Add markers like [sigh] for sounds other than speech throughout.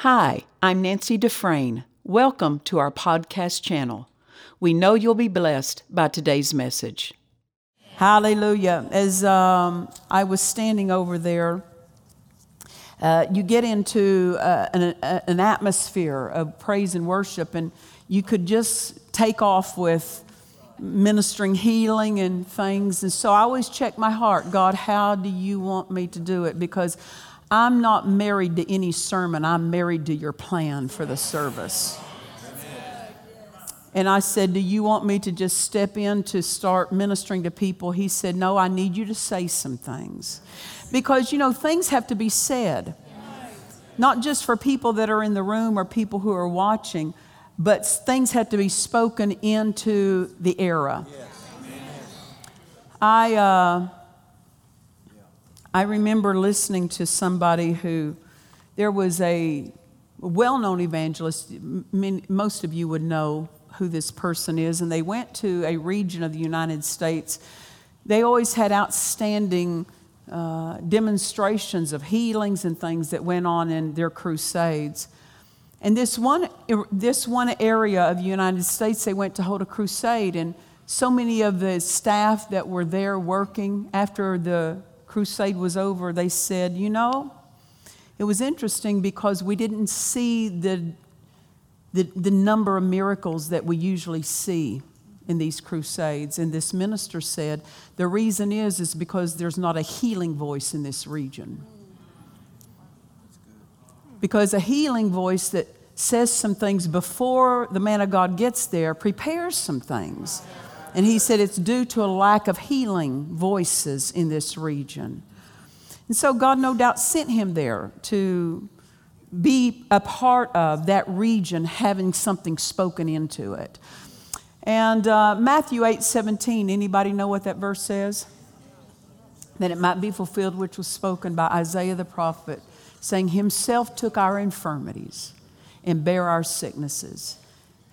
Hi, I'm Nancy Dufresne. Welcome to our podcast channel. We know you'll be blessed by today's message. Hallelujah. As um, I was standing over there, uh, you get into uh, an, an atmosphere of praise and worship, and you could just take off with ministering healing and things. And so I always check my heart God, how do you want me to do it? Because I'm not married to any sermon, I'm married to your plan for the service. And I said, Do you want me to just step in to start ministering to people? He said, No, I need you to say some things. Because, you know, things have to be said, not just for people that are in the room or people who are watching, but things have to be spoken into the era. I, uh, I remember listening to somebody who, there was a well known evangelist, many, most of you would know who this person is, and they went to a region of the United States. They always had outstanding uh, demonstrations of healings and things that went on in their crusades. And this one, this one area of the United States, they went to hold a crusade, and so many of the staff that were there working after the crusade was over, they said, You know, it was interesting because we didn't see the the, the number of miracles that we usually see in these crusades. And this minister said, the reason is, is because there's not a healing voice in this region. Because a healing voice that says some things before the man of God gets there prepares some things. And he said it's due to a lack of healing voices in this region. And so God no doubt sent him there to be a part of that region having something spoken into it. And uh, Matthew 8 17, anybody know what that verse says? That it might be fulfilled which was spoken by Isaiah the prophet, saying, Himself took our infirmities and bare our sicknesses.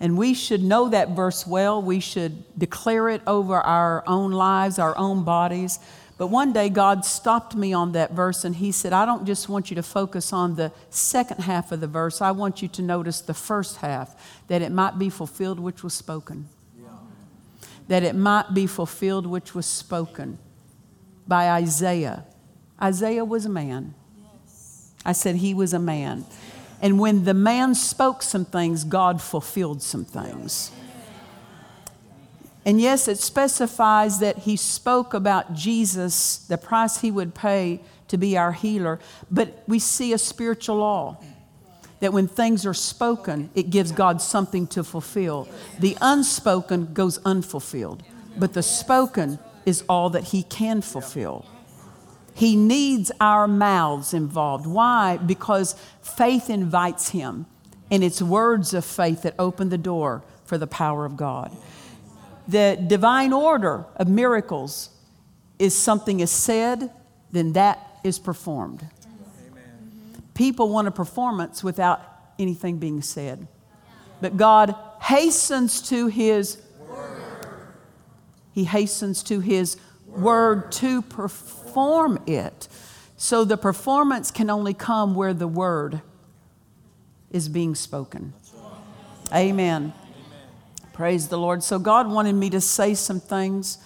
And we should know that verse well. We should declare it over our own lives, our own bodies. But one day God stopped me on that verse and He said, I don't just want you to focus on the second half of the verse, I want you to notice the first half, that it might be fulfilled which was spoken. Yeah. That it might be fulfilled which was spoken by Isaiah. Isaiah was a man. Yes. I said he was a man. And when the man spoke some things, God fulfilled some things. And yes, it specifies that he spoke about Jesus, the price he would pay to be our healer. But we see a spiritual law that when things are spoken, it gives God something to fulfill. The unspoken goes unfulfilled, but the spoken is all that he can fulfill. He needs our mouths involved. Why? Because faith invites him, and it's words of faith that open the door for the power of God the divine order of miracles is something is said, then that is performed. Amen. People want a performance without anything being said. But God hastens to his word. He hastens to his word to perform it. So the performance can only come where the word is being spoken. Amen. Praise the Lord. So, God wanted me to say some things,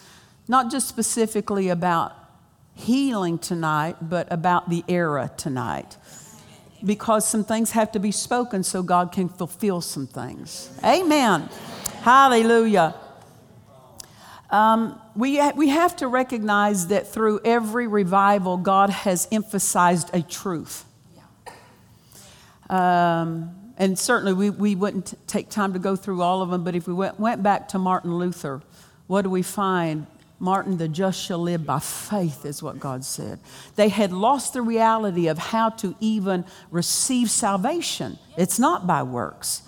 not just specifically about healing tonight, but about the era tonight. Because some things have to be spoken so God can fulfill some things. Amen. Hallelujah. Um, we, ha- we have to recognize that through every revival, God has emphasized a truth. Um, and certainly we, we wouldn't take time to go through all of them, but if we went, went back to Martin Luther, what do we find? Martin, the just shall live by faith, is what God said. They had lost the reality of how to even receive salvation. It's not by works.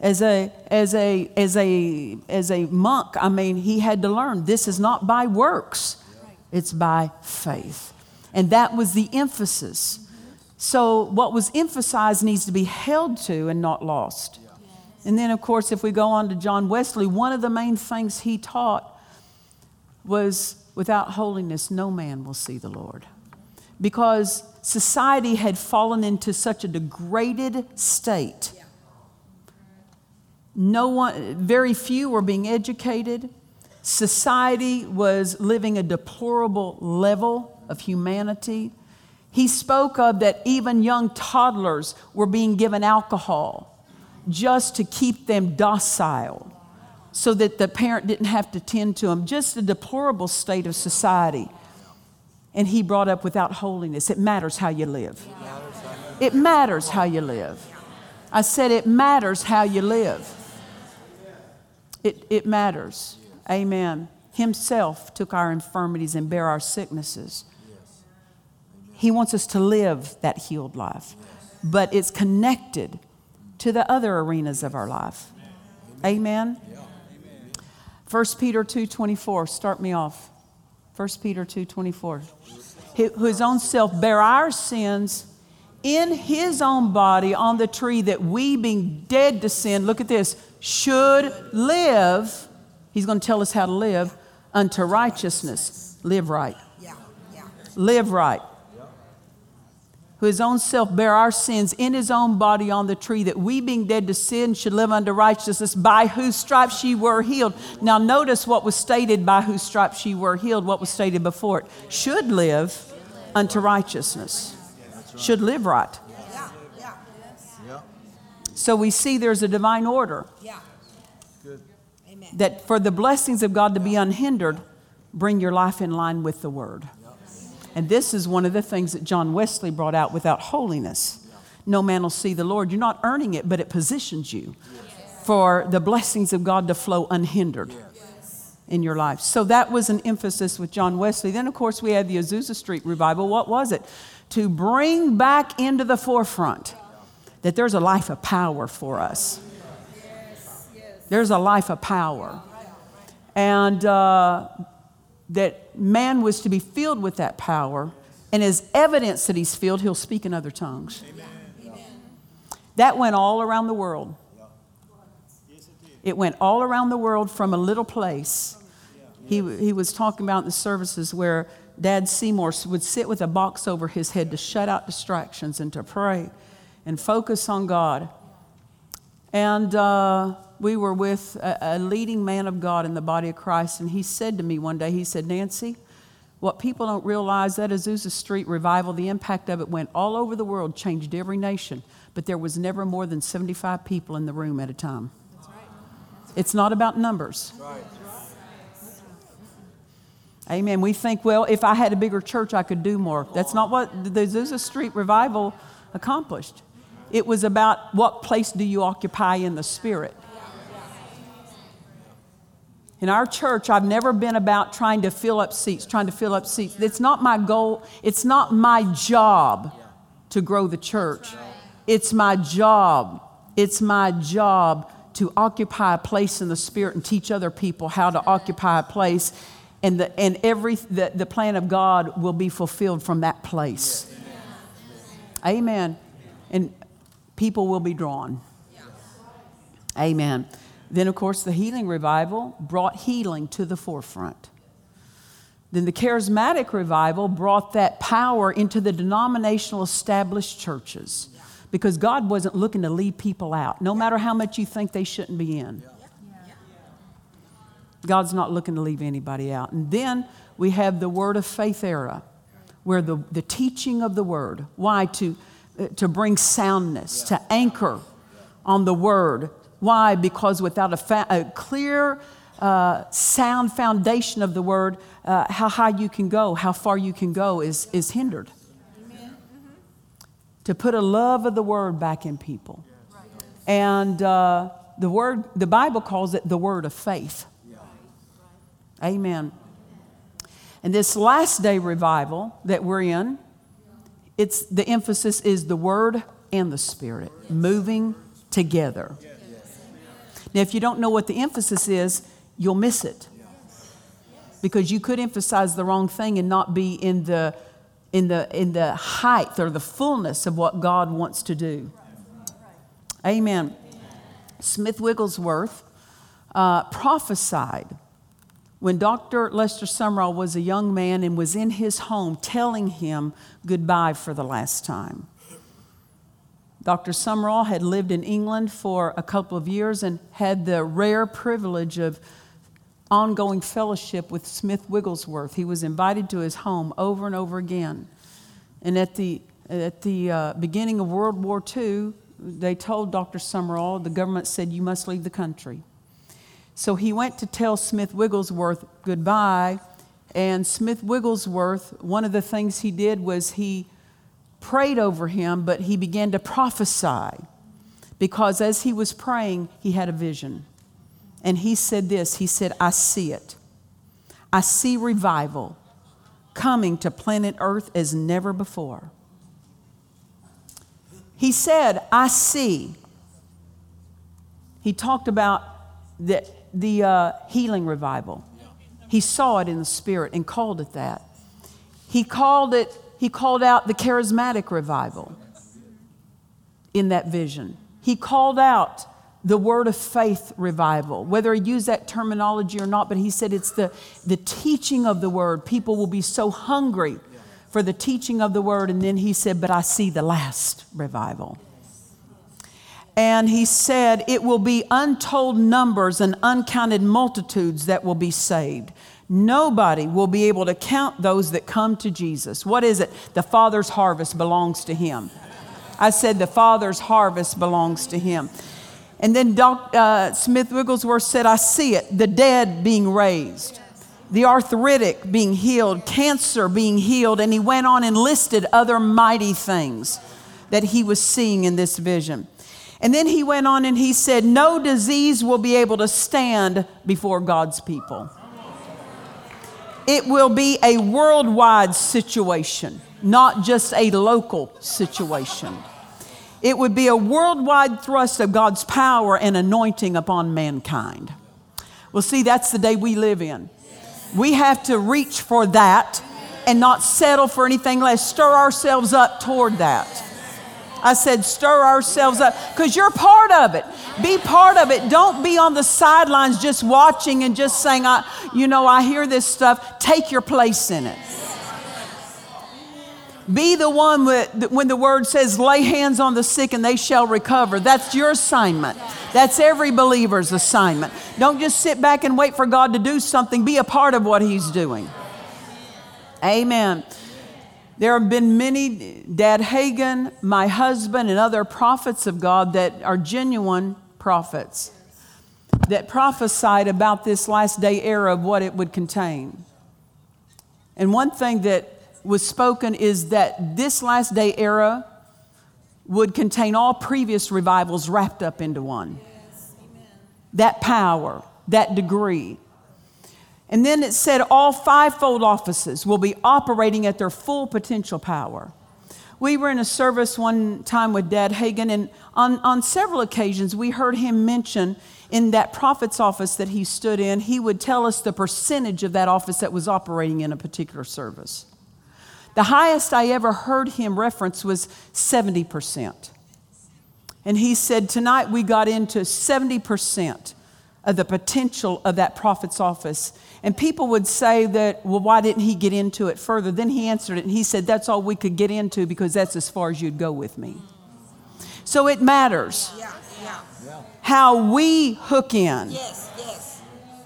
As a, as a, as a, as a monk, I mean, he had to learn this is not by works, it's by faith. And that was the emphasis. So, what was emphasized needs to be held to and not lost. And then, of course, if we go on to John Wesley, one of the main things he taught was without holiness, no man will see the Lord. because society had fallen into such a degraded state. No one, very few were being educated. Society was living a deplorable level of humanity. He spoke of that even young toddlers were being given alcohol just to keep them docile so that the parent didn't have to tend to them. Just a deplorable state of society. And he brought up without holiness. It matters how you live. It matters how you live. I said it matters how you live. It, it matters. Amen. Himself took our infirmities and bare our sicknesses. He wants us to live that healed life, but it's connected to the other arenas of our life. Amen. 1 Peter 2:24 start me off. 1 Peter 2:24. His own self bare our sins in his own body on the tree that we being dead to sin, look at this, should live. He's going to tell us how to live unto righteousness. Live right. Yeah. Live right who his own self bare our sins in his own body on the tree, that we, being dead to sin, should live unto righteousness, by whose stripes ye were healed. Now, notice what was stated by whose stripes ye were healed, what was stated before it. Should live unto righteousness, should live right. So we see there's a divine order. Yeah. Good. Amen. That for the blessings of God to be unhindered, bring your life in line with the word. And this is one of the things that John Wesley brought out without holiness. No man will see the Lord. You're not earning it, but it positions you for the blessings of God to flow unhindered in your life. So that was an emphasis with John Wesley. Then, of course, we had the Azusa Street revival. What was it? To bring back into the forefront that there's a life of power for us. There's a life of power. And uh, that man was to be filled with that power, and as evidence that he's filled, he'll speak in other tongues. Amen. That went all around the world. It went all around the world from a little place. He, he was talking about the services where Dad Seymour would sit with a box over his head to shut out distractions and to pray and focus on God. And uh, we were with a, a leading man of God in the body of Christ, and he said to me one day, he said, Nancy, what people don't realize that Azusa Street revival, the impact of it went all over the world, changed every nation, but there was never more than 75 people in the room at a time. Right. It's not about numbers. Right. Amen. We think, well, if I had a bigger church, I could do more. That's not what the Azusa Street revival accomplished. It was about what place do you occupy in the Spirit. In our church, I've never been about trying to fill up seats, trying to fill up seats. It's not my goal, it's not my job to grow the church. It's my job. It's my job to occupy a place in the Spirit and teach other people how to occupy a place. And, the, and every, the, the plan of God will be fulfilled from that place. Amen. And people will be drawn. Amen. Then, of course, the healing revival brought healing to the forefront. Then the charismatic revival brought that power into the denominational established churches because God wasn't looking to leave people out, no matter how much you think they shouldn't be in. God's not looking to leave anybody out. And then we have the word of faith era, where the, the teaching of the word, why? To, to bring soundness, to anchor on the word, why? Because without a, fa- a clear, uh, sound foundation of the word, uh, how high you can go, how far you can go is, is hindered. Mm-hmm. To put a love of the word back in people. And uh, the word, the Bible calls it the word of faith. Amen. And this last day revival that we're in, it's the emphasis is the word and the spirit moving together. Now, if you don't know what the emphasis is, you'll miss it. Because you could emphasize the wrong thing and not be in the, in the, in the height or the fullness of what God wants to do. Amen. Smith Wigglesworth uh, prophesied when Dr. Lester Sumrall was a young man and was in his home telling him goodbye for the last time. Dr. Sumrall had lived in England for a couple of years and had the rare privilege of ongoing fellowship with Smith Wigglesworth. He was invited to his home over and over again. And at the, at the uh, beginning of World War II, they told Dr. Sumrall, the government said, You must leave the country. So he went to tell Smith Wigglesworth goodbye. And Smith Wigglesworth, one of the things he did was he prayed over him, but he began to prophesy because as he was praying, he had a vision. And he said this He said, I see it. I see revival coming to planet Earth as never before. He said, I see. He talked about that the uh, healing revival. He saw it in the spirit and called it that. He called it, he called out the charismatic revival in that vision. He called out the word of faith revival, whether he used that terminology or not, but he said it's the, the teaching of the word. People will be so hungry for the teaching of the word. And then he said, But I see the last revival. And he said, It will be untold numbers and uncounted multitudes that will be saved. Nobody will be able to count those that come to Jesus. What is it? The Father's harvest belongs to him. I said, The Father's harvest belongs to him. And then Doc, uh, Smith Wigglesworth said, I see it the dead being raised, the arthritic being healed, cancer being healed. And he went on and listed other mighty things that he was seeing in this vision. And then he went on and he said, No disease will be able to stand before God's people. It will be a worldwide situation, not just a local situation. It would be a worldwide thrust of God's power and anointing upon mankind. Well, see, that's the day we live in. We have to reach for that and not settle for anything less. Stir ourselves up toward that. I said, stir ourselves up because you're part of it. Be part of it. Don't be on the sidelines just watching and just saying, I, you know, I hear this stuff. Take your place in it. Be the one with, when the word says, lay hands on the sick and they shall recover. That's your assignment. That's every believer's assignment. Don't just sit back and wait for God to do something. Be a part of what He's doing. Amen. There have been many, Dad Hagin, my husband, and other prophets of God that are genuine prophets that prophesied about this last day era of what it would contain. And one thing that was spoken is that this last day era would contain all previous revivals wrapped up into one. that power, that degree, and then it said all fivefold offices will be operating at their full potential power. We were in a service one time with Dad Hagin, and on, on several occasions we heard him mention in that prophet's office that he stood in, he would tell us the percentage of that office that was operating in a particular service. The highest I ever heard him reference was 70%. And he said, Tonight we got into 70% of the potential of that prophet's office. And people would say that, well, why didn't he get into it further? Then he answered it and he said, that's all we could get into because that's as far as you'd go with me. So it matters yeah, yeah. how we hook in. Yes, yes.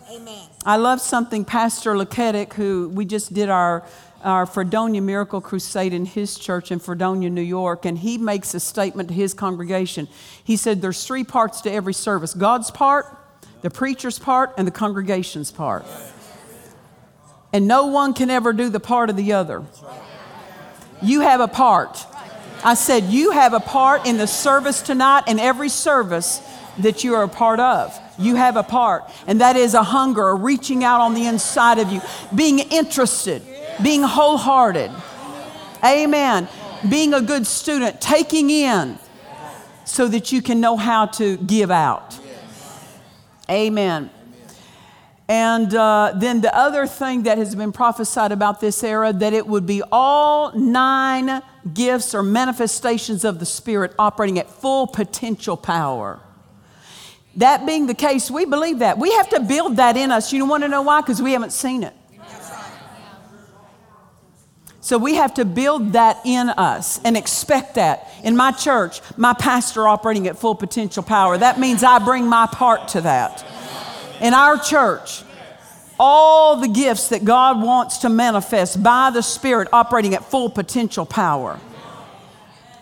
Amen. I love something Pastor Laketic, who we just did our our Fredonia Miracle Crusade in his church in Fredonia, New York, and he makes a statement to his congregation. He said, There's three parts to every service God's part, the preacher's part, and the congregation's part and no one can ever do the part of the other. You have a part. I said, You have a part in the service tonight and every service that you are a part of. You have a part, and that is a hunger, a reaching out on the inside of you, being interested, being wholehearted. Amen. Being a good student, taking in so that you can know how to give out. Amen. And uh, then the other thing that has been prophesied about this era that it would be all nine gifts or manifestations of the Spirit operating at full potential power. That being the case, we believe that. We have to build that in us. You want to know why? Because we haven't seen it. So we have to build that in us and expect that. In my church, my pastor operating at full potential power. That means I bring my part to that. In our church, all the gifts that God wants to manifest by the Spirit operating at full potential power.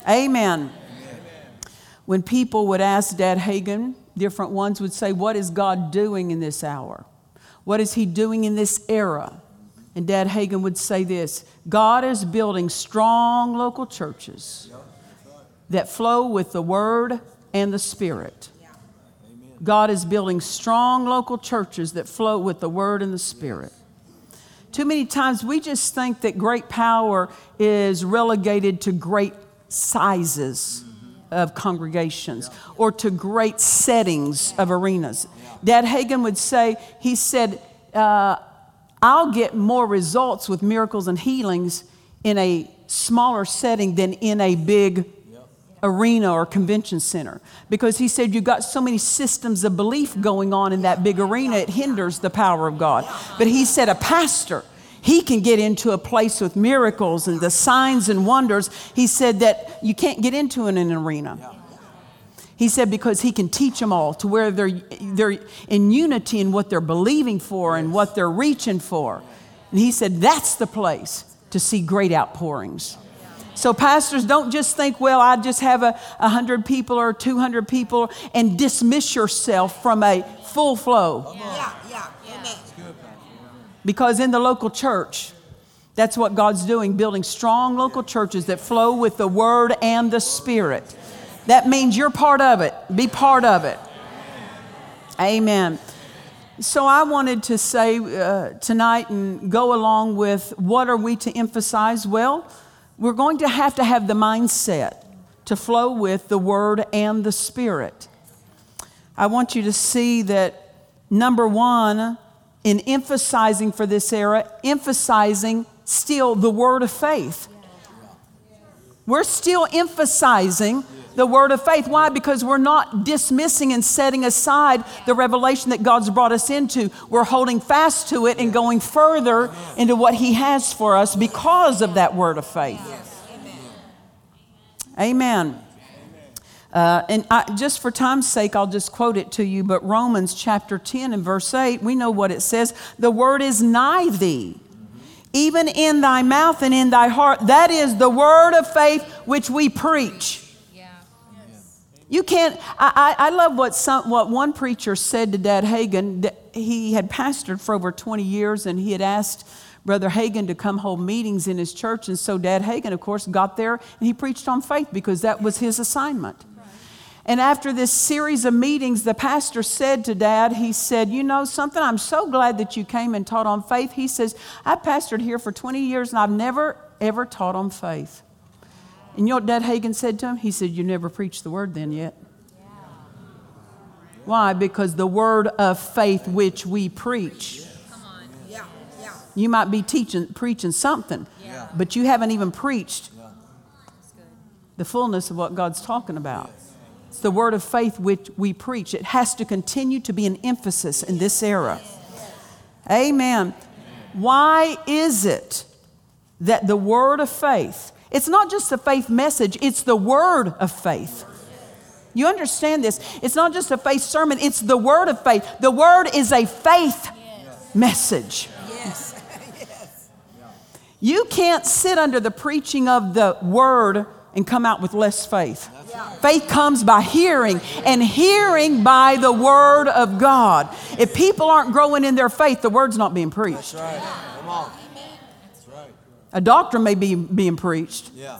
Amen. When people would ask Dad Hagin, different ones would say, What is God doing in this hour? What is He doing in this era? And Dad Hagin would say this God is building strong local churches that flow with the Word and the Spirit. God is building strong local churches that flow with the Word and the Spirit. Too many times we just think that great power is relegated to great sizes of congregations or to great settings of arenas. Dad Hagin would say, he said, uh, I'll get more results with miracles and healings in a smaller setting than in a big arena or convention center. Because he said you've got so many systems of belief going on in that big arena it hinders the power of god. But he said a pastor he can get into a place with miracles and the signs and wonders. He said that you can't get into in an arena he said because he can teach them all to where they're, they're in unity in what they're believing for and what they're reaching for. And he said that's the place to see great outpourings. So, pastors, don't just think, well, I just have a 100 people or 200 people and dismiss yourself from a full flow. Yeah, yeah, amen. Because in the local church, that's what God's doing, building strong local churches that flow with the Word and the Spirit. That means you're part of it. Be part of it. Amen. So I wanted to say uh, tonight and go along with what are we to emphasize? Well, we're going to have to have the mindset to flow with the Word and the Spirit. I want you to see that number one, in emphasizing for this era, emphasizing still the word of faith. We're still emphasizing the word of faith. Why? Because we're not dismissing and setting aside the revelation that God's brought us into. We're holding fast to it and going further into what He has for us because of that word of faith. Amen. Uh, and I, just for time's sake, I'll just quote it to you. But Romans chapter 10 and verse 8, we know what it says The word is nigh thee, even in thy mouth and in thy heart. That is the word of faith which we preach. You can't, I, I, love what, some, what one preacher said to Dad Hagin. He had pastored for over 20 years and he had asked Brother Hagin to come hold meetings in his church. And so Dad Hagin, of course, got there and he preached on faith because that was his assignment. And after this series of meetings, the pastor said to Dad, he said, You know something? I'm so glad that you came and taught on faith. He says, I pastored here for 20 years and I've never, ever taught on faith. And you know what Dad Hagin said to him? He said, You never preached the word then yet. Why? Because the word of faith which we preach. Yeah, yeah. You might be teaching, preaching something, but you haven't even preached the fullness of what God's talking about. It's the word of faith which we preach. It has to continue to be an emphasis in this era. Amen. Why is it that the word of faith, it's not just a faith message, it's the word of faith. You understand this? It's not just a faith sermon, it's the word of faith. The word is a faith message. Yes. [laughs] You can't sit under the preaching of the word and come out with less faith. Faith comes by hearing, and hearing by the word of God. If people aren't growing in their faith, the word's not being preached. Right. Come on. A doctrine may be being preached, Yeah.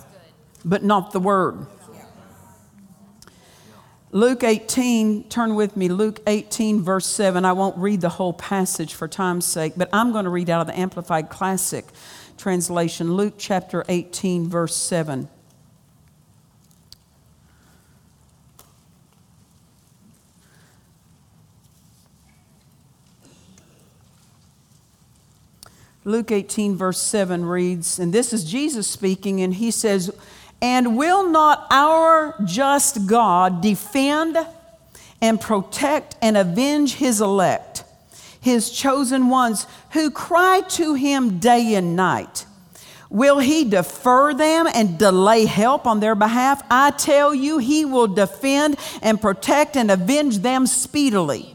but not the word. Luke 18, turn with me, Luke 18, verse 7. I won't read the whole passage for time's sake, but I'm going to read out of the Amplified Classic translation, Luke chapter 18, verse 7. Luke 18, verse 7 reads, and this is Jesus speaking, and he says, And will not our just God defend and protect and avenge his elect, his chosen ones who cry to him day and night. Will he defer them and delay help on their behalf? I tell you, he will defend and protect and avenge them speedily.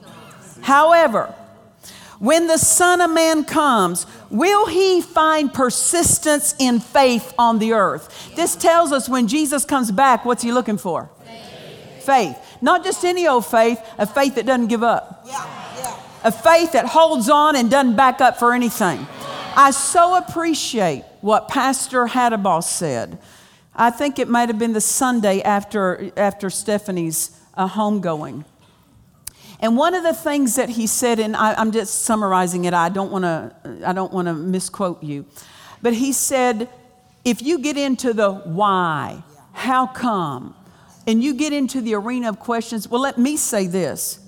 However, when the Son of Man comes, will he find persistence in faith on the earth? This tells us when Jesus comes back, what's he looking for? Faith. faith. Not just any old faith, a faith that doesn't give up. Yeah, yeah. A faith that holds on and doesn't back up for anything. I so appreciate what Pastor Hadabal said. I think it might have been the Sunday after, after Stephanie's uh, homegoing. And one of the things that he said, and I, am just summarizing it, I don't want to I don't want to misquote you, but he said, if you get into the why, how come, and you get into the arena of questions, well, let me say this: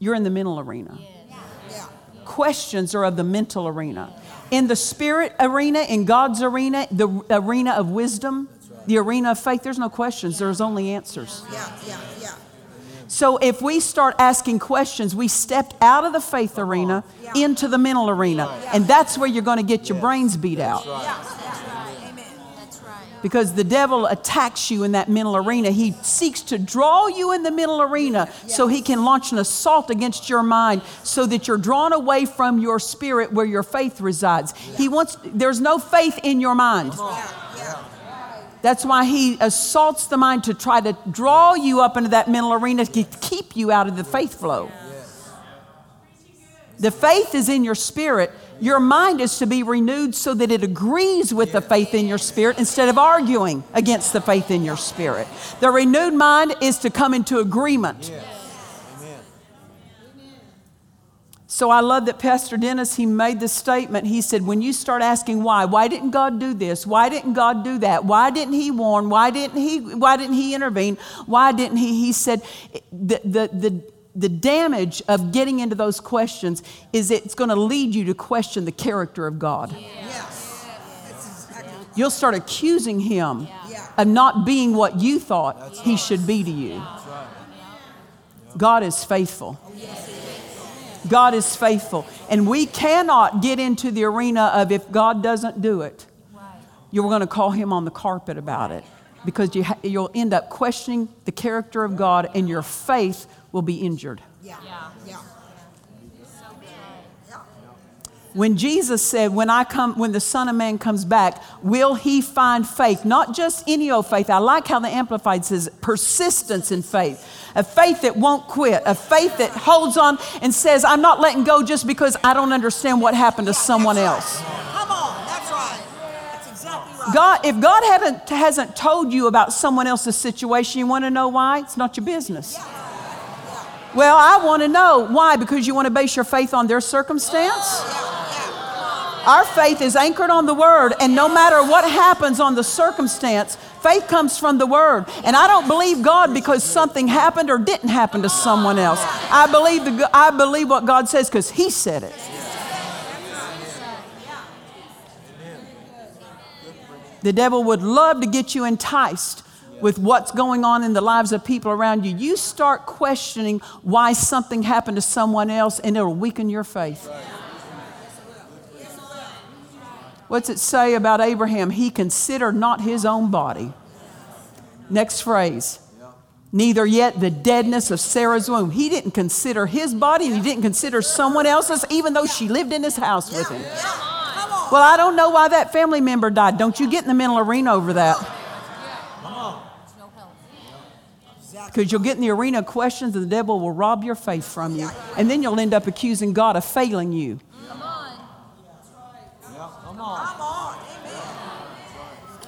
you're in the mental arena. Questions are of the mental arena. In the spirit arena, in God's arena, the arena of wisdom, the arena of faith, there's no questions, there's only answers. Yeah, yeah, yeah. So if we start asking questions, we stepped out of the faith arena into the mental arena. And that's where you're going to get your brains beat out. Amen. That's right. Because the devil attacks you in that mental arena. He seeks to draw you in the mental arena so he can launch an assault against your mind so that you're drawn away from your spirit where your faith resides. He wants there's no faith in your mind. That's why he assaults the mind to try to draw you up into that mental arena to keep you out of the faith flow. The faith is in your spirit. Your mind is to be renewed so that it agrees with the faith in your spirit instead of arguing against the faith in your spirit. The renewed mind is to come into agreement. So I love that Pastor Dennis, he made the statement. He said, when you start asking why, why didn't God do this? Why didn't God do that? Why didn't he warn? Why didn't he, why didn't he intervene? Why didn't he? He said, the, the, the, the damage of getting into those questions is it's going to lead you to question the character of God. Yes. Exactly. You'll start accusing him Yeah. of not being what you thought he should be to you. God is faithful. God is faithful. And we cannot get into the arena of if God doesn't do it, you're going to call him on the carpet about it because you ha- you'll end up questioning the character of God and your faith will be injured. Yeah. Yeah. When Jesus said, when I come, when the Son of Man comes back, will he find faith? Not just any old faith. I like how the Amplified says persistence in faith. A faith that won't quit. A faith that holds on and says, I'm not letting go just because I don't understand what happened to someone else. Come on. That's right. That's exactly right. God, if God hadn't, hasn't told you about someone else's situation, you want to know why? It's not your business. Well, I want to know why, because you want to base your faith on their circumstance? Our faith is anchored on the Word, and no matter what happens on the circumstance, faith comes from the Word. And I don't believe God because something happened or didn't happen to someone else. I believe, the, I believe what God says because He said it. The devil would love to get you enticed with what's going on in the lives of people around you. You start questioning why something happened to someone else, and it'll weaken your faith. What's it say about Abraham? He considered not his own body. Next phrase. Neither yet the deadness of Sarah's womb. He didn't consider his body and he didn't consider someone else's, even though she lived in his house with him. Well, I don't know why that family member died. Don't you get in the mental arena over that. Because you'll get in the arena of questions and the devil will rob your faith from you. And then you'll end up accusing God of failing you. Come on. Come on. Amen.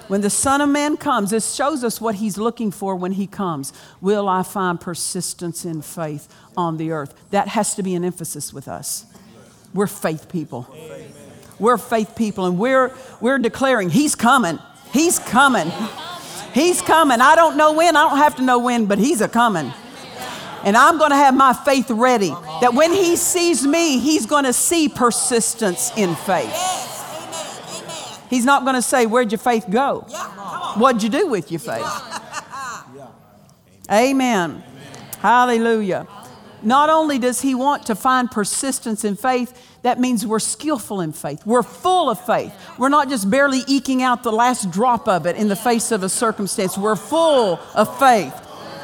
When the Son of Man comes, this shows us what he's looking for when he comes. Will I find persistence in faith on the earth? That has to be an emphasis with us. We're faith people. We're faith people, and we're, we're declaring, He's coming. He's coming. He's coming. I don't know when, I don't have to know when, but He's a coming. And I'm going to have my faith ready that when He sees me, He's going to see persistence in faith. Yes. Amen. Amen. He's not going to say, Where'd your faith go? Yeah. Come on. What'd you do with your faith? [laughs] Amen. Hallelujah. Not only does He want to find persistence in faith, that means we're skillful in faith. We're full of faith. We're not just barely eking out the last drop of it in the face of a circumstance. We're full of faith.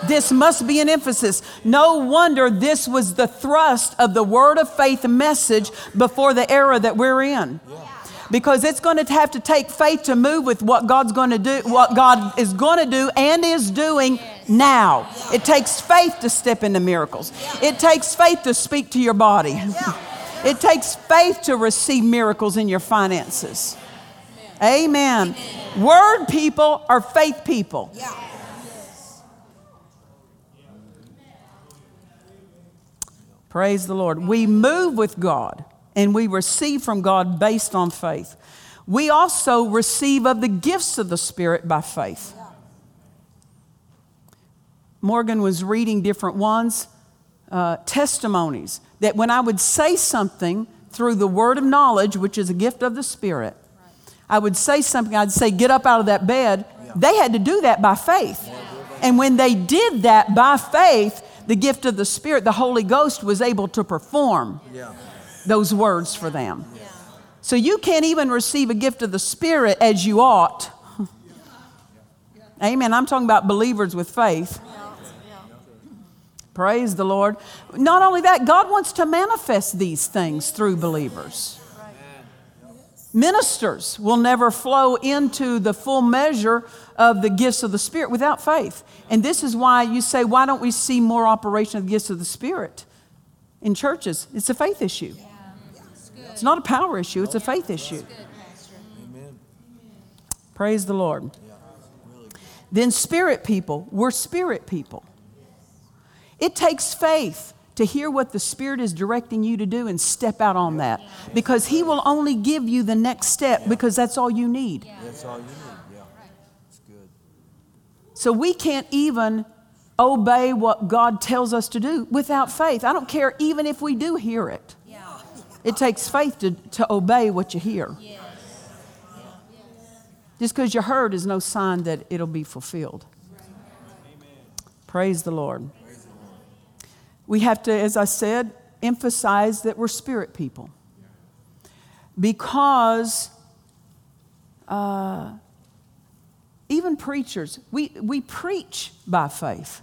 This must be an emphasis. No wonder this was the thrust of the word of faith message before the era that we're in. Because it's going to have to take faith to move with what God's going to do, what God is going to do and is doing now. It takes faith to step into miracles. It takes faith to speak to your body. It takes faith to receive miracles in your finances. Amen. Word people are faith people. Yeah. Praise the Lord. We move with God and we receive from God based on faith. We also receive of the gifts of the Spirit by faith. Morgan was reading different ones, uh, testimonies, that when I would say something through the word of knowledge, which is a gift of the Spirit, I would say something, I'd say, Get up out of that bed. They had to do that by faith. And when they did that by faith, the gift of the Spirit, the Holy Ghost, was able to perform Yeah. Those words for them. So you can't even receive a gift of the Spirit as you ought. [laughs] Amen. I'm talking about believers with faith. Praise the Lord. Not only that, God wants to manifest these things through believers. Ministers will never flow into the full measure of the gifts of the Spirit without faith. And this is why you say, why don't we see more operation of the gifts of the Spirit in churches? It's a faith issue. It's not a power issue, it's a faith issue. Amen. Praise the Lord. Then, spirit people, we're spirit people. It takes faith to hear what the Spirit is directing you to do and step out on that because He will only give you the next step because that's all you need. That's all you need. Yeah. It's good. So we can't even obey what God tells us to do without faith. I don't care even if we do hear it. It takes faith to, to obey what you hear. Just because you heard is no sign that it'll be fulfilled. Praise the Lord. We have to, as I said, emphasize that we're spirit people. Because uh, even preachers, we, we preach by faith.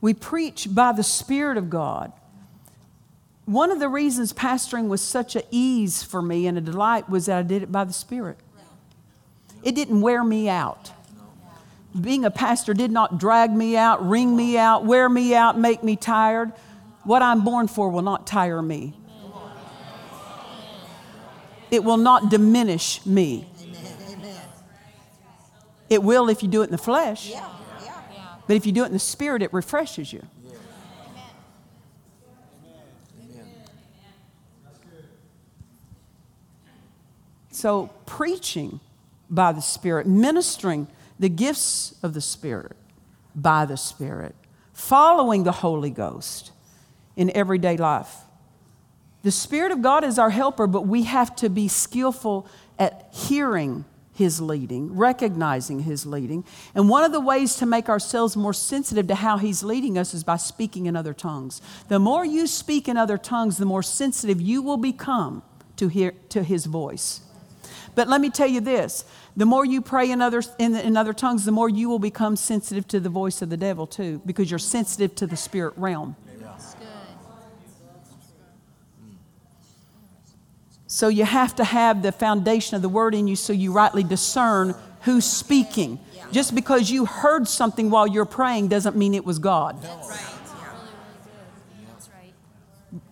We preach by the Spirit of God. One of the reasons pastoring was such a ease for me and a delight was that I did it by the Spirit. It didn't wear me out. Being a pastor did not drag me out, wring me out, wear me out, make me tired. What I'm born for will not tire me. It will not diminish me. It will if you do it in the flesh, but if you do it in the spirit, it refreshes you. So, preaching by the Spirit, ministering the gifts of the Spirit by the Spirit, following the Holy Ghost in everyday life. The Spirit of God is our helper, but we have to be skillful at hearing His leading, recognizing His leading. And one of the ways to make ourselves more sensitive to how He's leading us is by speaking in other tongues. The more you speak in other tongues, the more sensitive you will become to, hear, to His voice. But let me tell you this the more you pray in other, in, in other tongues, the more you will become sensitive to the voice of the devil, too, because you're sensitive to the spirit realm. So you have to have the foundation of the word in you so you rightly discern who's speaking. Just because you heard something while you're praying doesn't mean it was God. Right.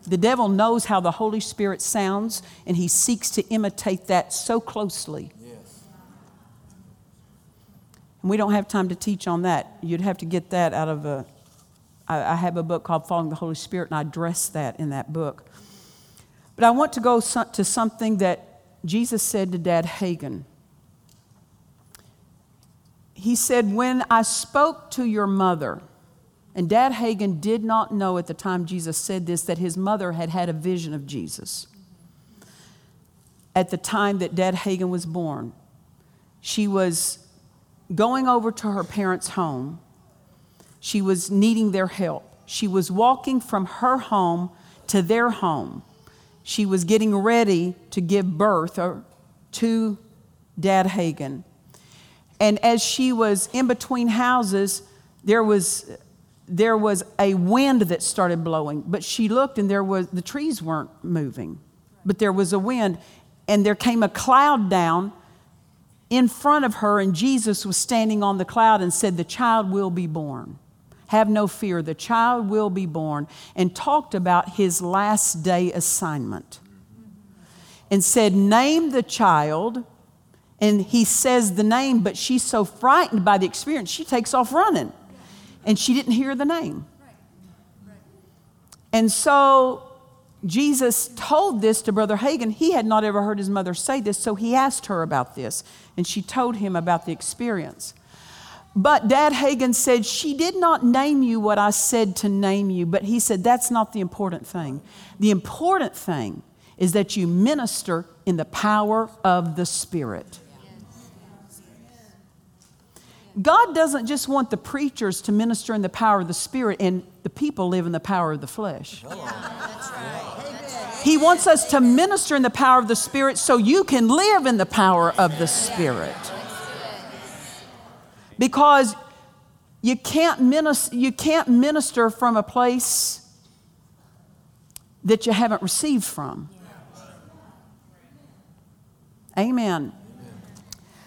The devil knows how the Holy Spirit sounds, and he seeks to imitate that so closely. Yes. And we don't have time to teach on that. You'd have to get that out of a. I, I have a book called Following the Holy Spirit, and I address that in that book. But I want to go to something that Jesus said to Dad Hagin. He said, When I spoke to your mother, and Dad Hagin did not know at the time Jesus said this that his mother had had a vision of Jesus. At the time that Dad Hagin was born, she was going over to her parents' home she was needing their help. She was walking from her home to their home. She was getting ready to give birth uh, to Dad Hagin. And as she was in between houses, there was, there was a wind that started blowing. But she looked and there was, the trees weren't moving, but there was a wind. And there came a cloud down in front of her, and Jesus was standing on the cloud and said, The child will be born. Have no fear, the child will be born. And talked about his last day assignment. And said, Name the child and he says the name, but she's so frightened by the experience, she takes off running. And she didn't hear the name. And so Jesus told this to Brother Hagin. He had not ever heard his mother say this, so he asked her about this. And she told him about the experience. But Dad Hagin said, She did not name you what I said to name you, but he said, That's not the important thing. The important thing is that you minister in the power of the Spirit. God doesn't just want the preachers to minister in the power of the Spirit and the people live in the power of the flesh. Oh, he wants us to minister in the power of the Spirit so you can live in the power of the Spirit. Because you can't minister, you can't minister from a place that you haven't received from. Amen.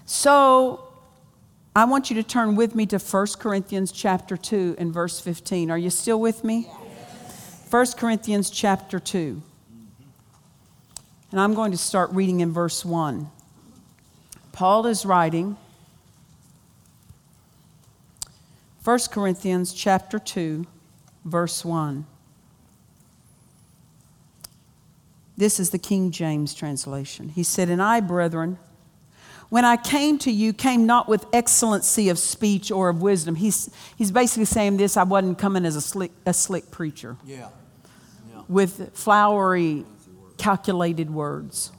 So, I want you to turn with me to 1 Corinthians chapter 2 and verse 15. Are you still with me? 1 Corinthians chapter 2. And I'm going to start reading in verse 1. Paul is writing 1 Corinthians chapter 2 verse 1. This is the King James translation. He said, "And I, brethren, when I came to you, came not with excellency of speech or of wisdom. He's, he's basically saying this I wasn't coming as a slick, a slick preacher Yeah. Yeah. with flowery, calculated words.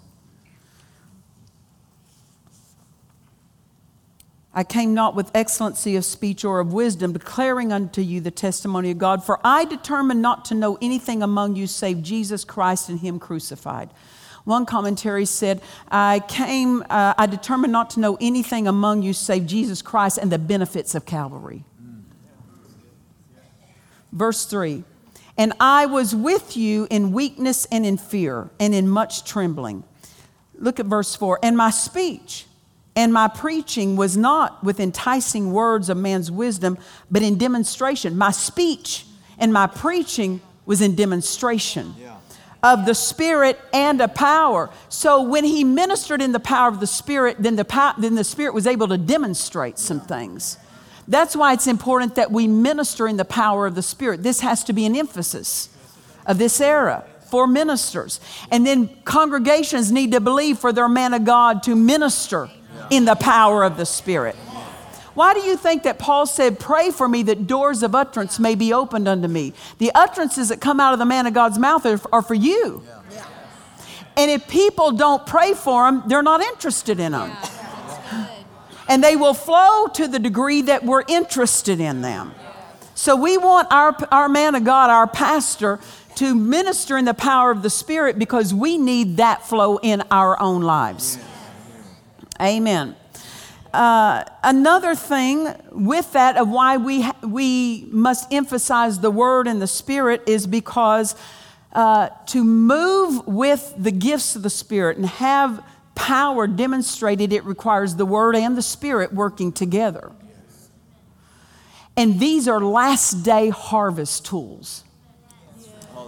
I came not with excellency of speech or of wisdom, declaring unto you the testimony of God. For I determined not to know anything among you save Jesus Christ and Him crucified. One commentary said, I came, uh, I determined not to know anything among you save Jesus Christ and the benefits of Calvary. Verse 3 And I was with you in weakness and in fear and in much trembling. Look at verse 4 And my speech and my preaching was not with enticing words of man's wisdom, but in demonstration. My speech and my preaching was in demonstration. Yeah. Of the Spirit and a power. So when he ministered in the power of the Spirit, then the, then the Spirit was able to demonstrate some things. That's why it's important that we minister in the power of the Spirit. This has to be an emphasis of this era for ministers. And then congregations need to believe for their man of God to minister in the power of the Spirit. Why do you think that Paul said, Pray for me that doors of utterance may be opened unto me? The utterances that come out of the man of God's mouth are, are for you. And if people don't pray for them, they're not interested in them. And they will flow to the degree that we're interested in them. So we want our, our man of God, our pastor, to minister in the power of the Spirit because we need that flow in our own lives. Amen. Uh, another thing with that of why we, we must emphasize the word and the spirit is because uh, to move with the gifts of the spirit and have power demonstrated, it requires the word and the spirit working together. And these are last day harvest tools.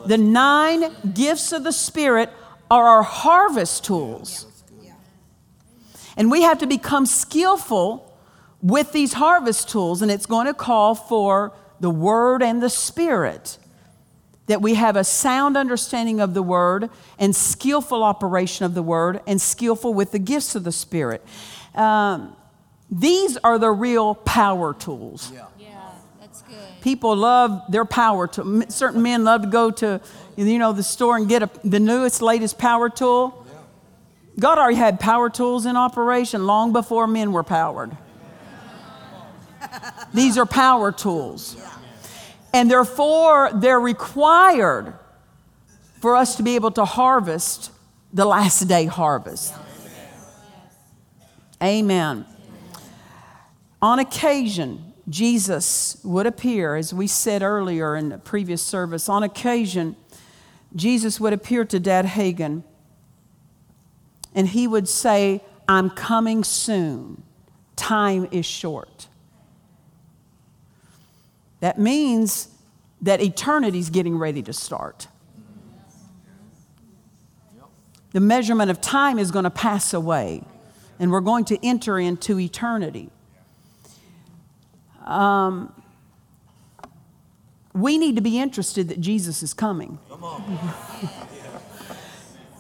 The nine gifts of the spirit are our harvest tools. And we have to become skillful with these harvest tools, and it's going to call for the Word and the Spirit. That we have a sound understanding of the Word and skillful operation of the Word and skillful with the gifts of the Spirit. Um, these are the real power tools. Yeah. Yeah, that's good. People love their power tool. Certain men love to go to, you know, the store and get a, the newest, latest power tool. God already had power tools in operation long before men were powered. These are power tools. And therefore, they're required for us to be able to harvest the last day harvest. Amen. On occasion, Jesus would appear, as we said earlier in the previous service, on occasion, Jesus would appear to Dad Hagin and he would say, I'm coming soon. Time is short. That means that eternity's getting ready to start. The measurement of time is going to pass away, and we're going to enter into eternity. Um, we need to be interested that Jesus is coming. [laughs]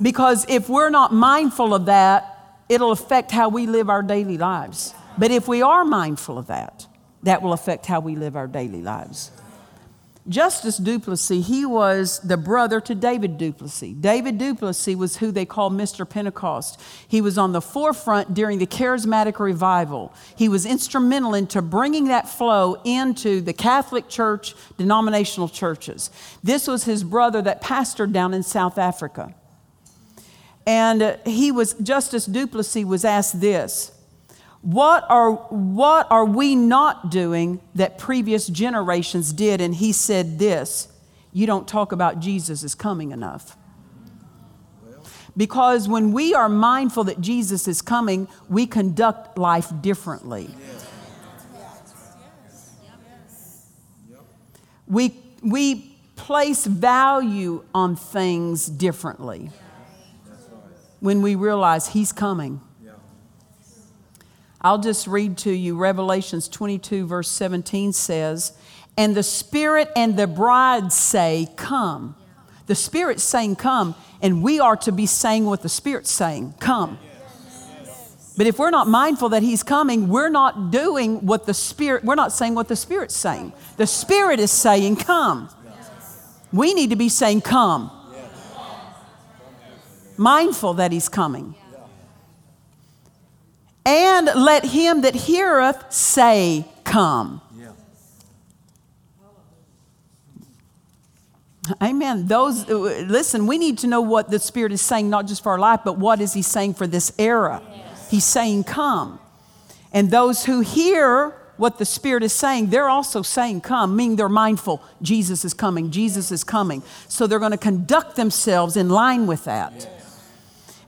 because if we're not mindful of that, it'll affect how we live our daily lives. But if we are mindful of that, that will affect how we live our daily lives. Justus du Plessis, he was the brother to David du Plessis. David du Plessis was who they called Mr. Pentecost. He was on the forefront during the charismatic revival. He was instrumental into bringing that flow into the Catholic Church, denominational churches. This was his brother that pastored down in South Africa. And he was, Justus du Plessis was asked this what are, what are we not doing that previous generations did? And he said this You don't talk about Jesus is coming enough. Because when we are mindful that Jesus is coming, we conduct life differently. We, we place value on things differently when we realize He's coming. I'll just read to you Revelations 22, verse 17 says, And the Spirit and the bride say, Come. The Spirit's saying, Come, and we are to be saying what the Spirit's saying, Come. But if we're not mindful that He's coming, we're not doing what the Spirit, we're not saying what the Spirit's saying. The Spirit is saying, Come. We need to be saying, Come. Mindful that He's coming. And let him that heareth say, Come. Amen. Those uh, listen, we need to know what the Spirit is saying, not just for our life, but what is He saying for this era. He's saying, Come. And those who hear what the Spirit is saying, they're also saying, Come, meaning they're mindful. Jesus is coming, Jesus is coming. So they're going to conduct themselves in line with that.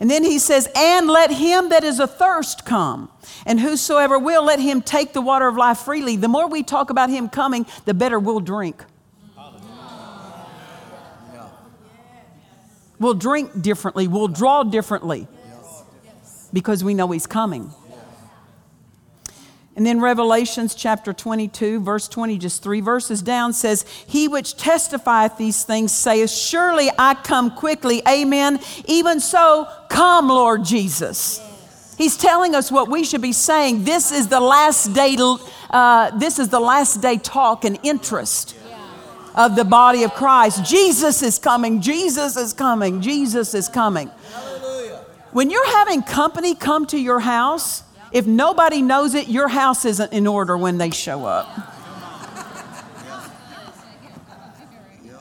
And then he says, And let him that is athirst come. And whosoever will, let him take the water of life freely. The more we talk about him coming, the better we'll drink. We'll drink differently, we'll draw differently because we know he's coming. And then Revelations chapter 22, verse 20, just three verses down, says, He which testifieth these things saith, Surely I come quickly. Amen. Even so, come, Lord Jesus. He's telling us what we should be saying. This is the last day, uh, this is the last day talk and interest of the body of Christ. Jesus is coming. Jesus is coming. Jesus is coming. When you're having company come to your house, if nobody knows it, your house isn't in order when they show up.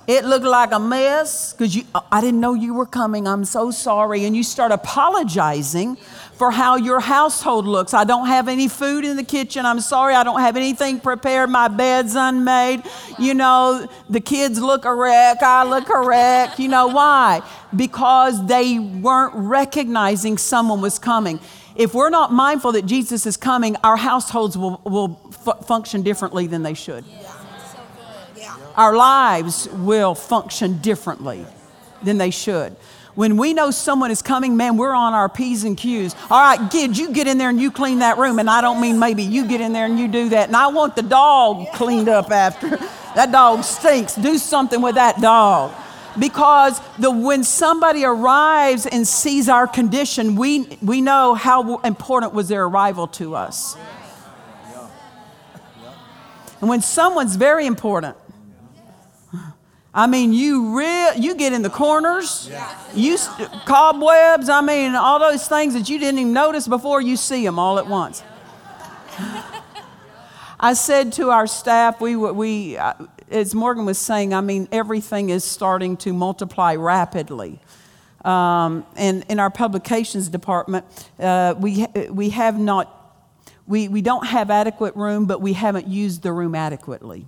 It looked like a mess because I didn't know you were coming. I'm so sorry. And you start apologizing for how your household looks. I don't have any food in the kitchen. I'm sorry. I don't have anything prepared. My bed's unmade. You know, the kids look a wreck. I look a wreck. You know why? Because they weren't recognizing someone was coming if we're not mindful that Jesus is coming, our households will, will f- function differently than they should. Our lives will function differently than they should. When we know someone is coming, man, we're on our P's and Q's. All right, kids, you get in there and you clean that room. And I don't mean maybe you get in there and you do that. And I want the dog cleaned up after. that dog stinks. Do something with that dog because the, when somebody arrives and sees our condition, we, we know how important was their arrival to us. And when someone's very important, I mean, you real, you get in the corners, you cobwebs. I mean, all those things that you didn't even notice before you see them all at once. [laughs] I said to our staff, we, we, uh, as Morgan was saying, I mean, everything is starting to multiply rapidly. Um, and in our publications department, uh, we, we have not, we, we don't have adequate room, but we haven't used the room adequately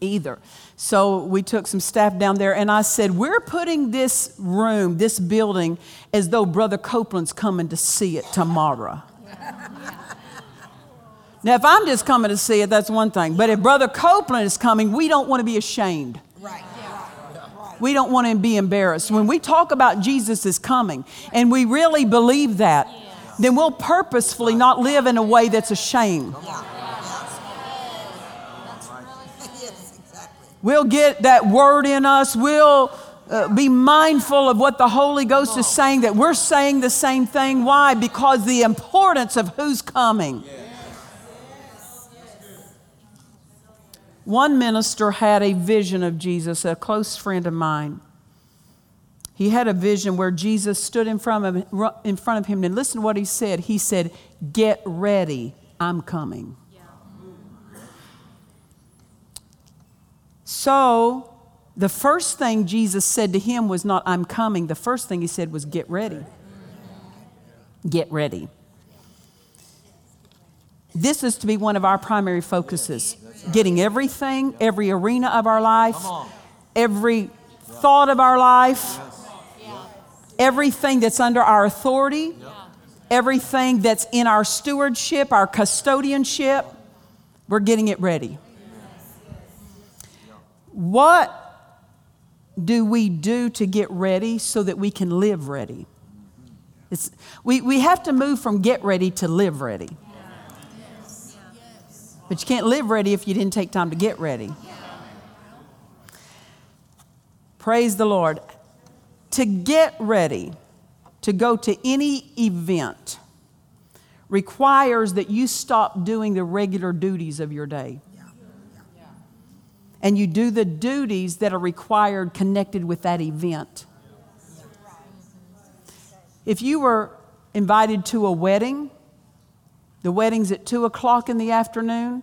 either. So we took some staff down there, and I said, We're putting this room, this building, as though Brother Copeland's coming to see it tomorrow. Now, if I'm just coming to see it, that's one thing. But if Brother Copeland is coming, we don't want to be ashamed. Right. We don't want to be embarrassed. When we talk about Jesus is coming and we really believe that, then we'll purposefully not live in a way that's a shame. Yes, exactly. We'll get that word in us. We'll uh, be mindful of what the Holy Ghost is saying, that we're saying the same thing. Why? Because the importance of who's coming. One minister had a vision of Jesus, a close friend of mine. He had a vision where Jesus stood in front of him, in front of him and listen to what he said. He said, "Get ready, I'm coming." So, the first thing Jesus said to him was not, I'm coming. The first thing he said was, Get ready. Get ready. This is to be one of our primary focuses getting everything, every arena of our life, every thought of our life, everything that's under our authority, everything that's in our stewardship, our custodianship, we're getting it ready. What do we do to get ready so that we can live ready? It's, we, we have to move from get ready to live ready. But you can't live ready if you didn't take time to get ready. Praise the Lord. To get ready to go to any event requires that you stop doing the regular duties of your day and you do the duties that are required connected with that event. If you were invited to a wedding, the wedding's at two o'clock in the afternoon,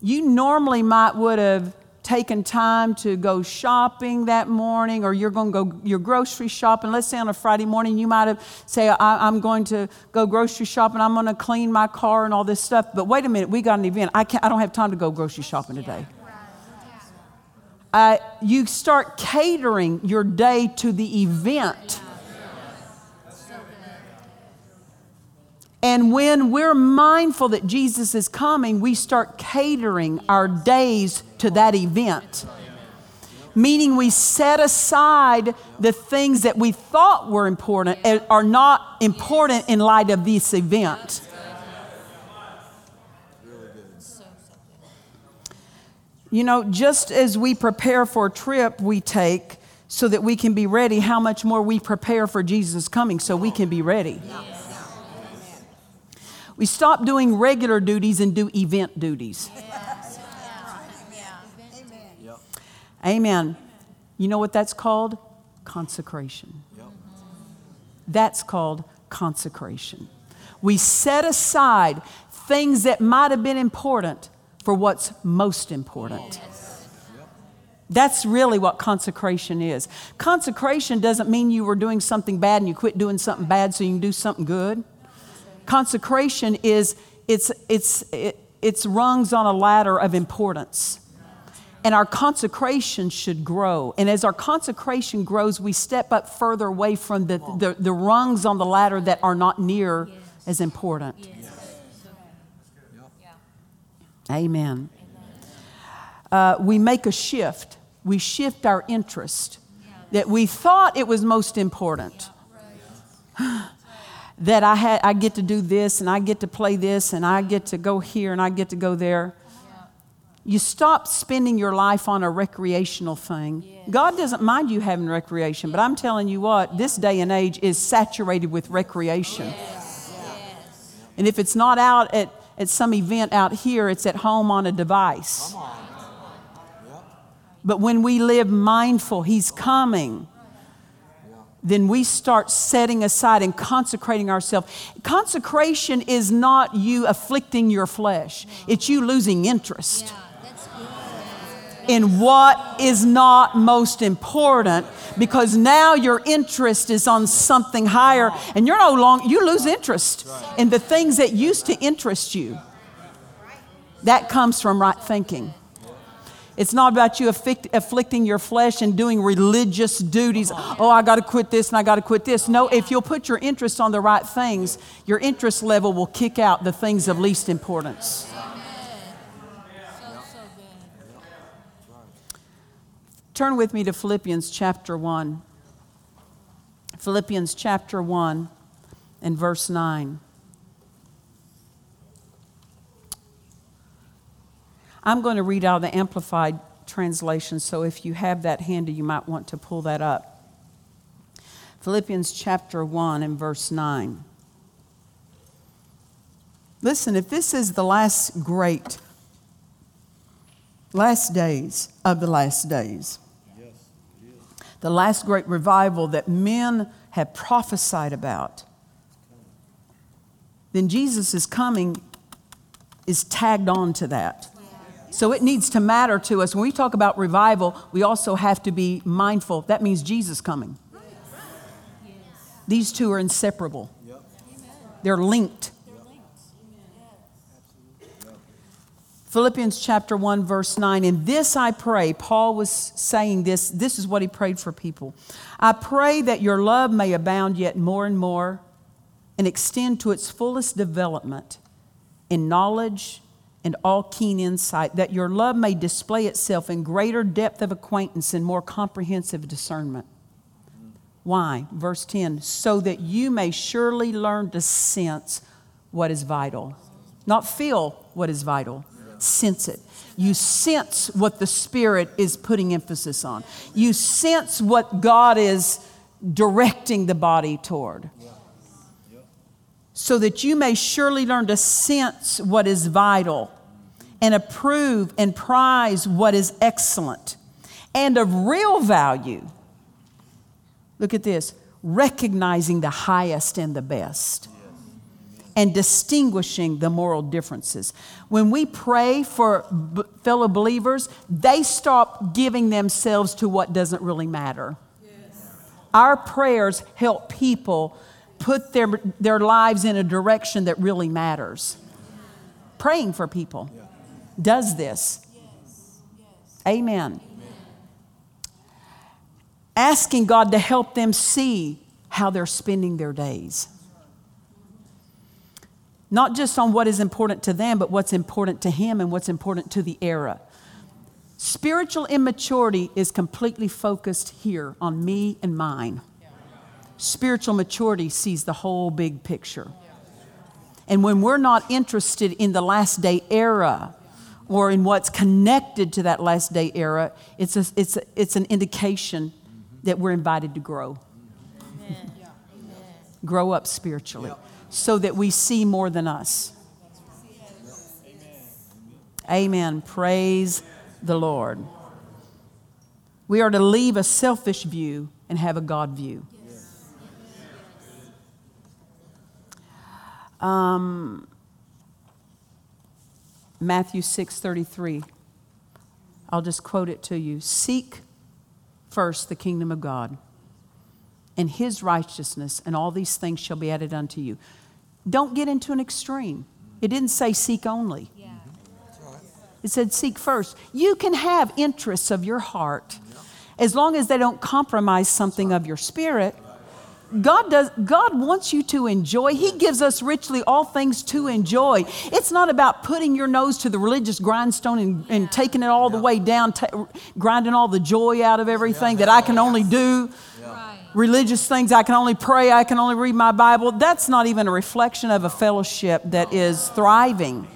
you normally might would have taken time to go shopping that morning or you're going to go your grocery shopping. Let's say on a friday morning you might have say I, am going to go grocery shopping. I'm going to clean my car and all this stuff. But wait a minute we got an event. I, can't, I don't have time to go grocery shopping today. Uh, you start catering your day to the event. And when we're mindful that Jesus is coming, we start catering our days to that event. Meaning, we set aside the things that we thought were important are not important in light of this event. You know, just as we prepare for a trip we take so that we can be ready, how much more we prepare for Jesus' coming so we can be ready. We stop doing regular duties and do event duties. Amen. You know what that's called? Consecration. That's called consecration. We set aside things that might have been important for what's most important. That's really what consecration is. Consecration doesn't mean you were doing something bad and you quit doing something bad so you can do something good. Consecration is it's it's it, it's rungs on a ladder of importance. And our consecration should grow. And as our consecration grows, we step up further away from the, the, the rungs on the ladder that are not near as important. Amen. Uh, we make a shift. We shift our interest that we thought it was most important. [gasps] that I, had, I get to do this and I get to play this and I get to go here and I get to go there. You stop spending your life on a recreational thing. God doesn't mind you having recreation, but I'm telling you what, this day and age is saturated with recreation. And if it's not out at, at some event out here, it's at home on a device. But when we live mindful, He's coming, then we start setting aside and consecrating ourselves. Consecration is not you afflicting your flesh, it's you losing interest Yeah, in what is not most important because now your interest is on something higher and you're no longer you lose interest in the things that used to interest you. That comes from right thinking it's not about you afflict, afflicting your flesh and doing religious duties. Oh, I got to quit this and I got to quit this. No, if you'll put your interest on the right things, your interest level will kick out the things of least importance. So, so good. Turn with me to Philippians chapter 1. Philippians chapter 1 and verse 9. I'm going to read out the Amplified translation, so if you have that handy, you might want to pull that up. Philippians chapter 1 and verse 9. Listen, if this is the last great, last days of the last days, the last great revival that men have prophesied about, then Jesus is coming is tagged on to that. So it needs to matter to us. When we talk about revival, we also have to be mindful. That means Jesus coming. These two are inseparable. They're linked. Philippians chapter 1, verse 9. In this I pray, Paul was saying this, this is what he prayed for people. I pray that your love may abound yet more and more and extend to its fullest development in knowledge and all keen insight, that your love may display itself in greater depth of acquaintance and more comprehensive discernment. Why? Verse 10 so that you may surely learn to sense what is vital. Not feel what is vital, sense it. You sense what the Spirit is putting emphasis on, you sense what God is directing the body toward. So that you may surely learn to sense what is vital and approve and prize what is excellent and of real value. Look at this recognizing the highest and the best and distinguishing the moral differences. When we pray for b- fellow believers, they stop giving themselves to what doesn't really matter. Our prayers help people put their, their lives in a direction that really matters. Praying for people does this. Amen. Asking God to help them see how they're spending their days. Not just on what is important to them, but what's important to Him and what's important to the era. Spiritual immaturity is completely focused here on me and mine. Spiritual maturity sees the whole big picture. And when we're not interested in the last day era or in what's connected to that last day era, it's, a, it's, a, it's an indication that we're invited to grow. Grow up spiritually so that we see more than us. Amen. Praise the Lord. We are to leave a selfish view and have a God view. Um, Matthew 6:33. I'll just quote it to you. Seek first the kingdom of God and his righteousness, and all these things shall be added unto you. Don't get into an extreme. It didn't say seek only. Yeah. It said seek first. You can have interests of your heart as long as they don't compromise something of your spirit. God does God wants you to enjoy. He gives us richly all things to enjoy. It's not about putting your nose to the religious grindstone and, and taking it all the way down, ta- grinding all the joy out of everything that I can only do. Religious things, I can only pray, I can only read my Bible. That's not even a reflection of a fellowship that is thriving.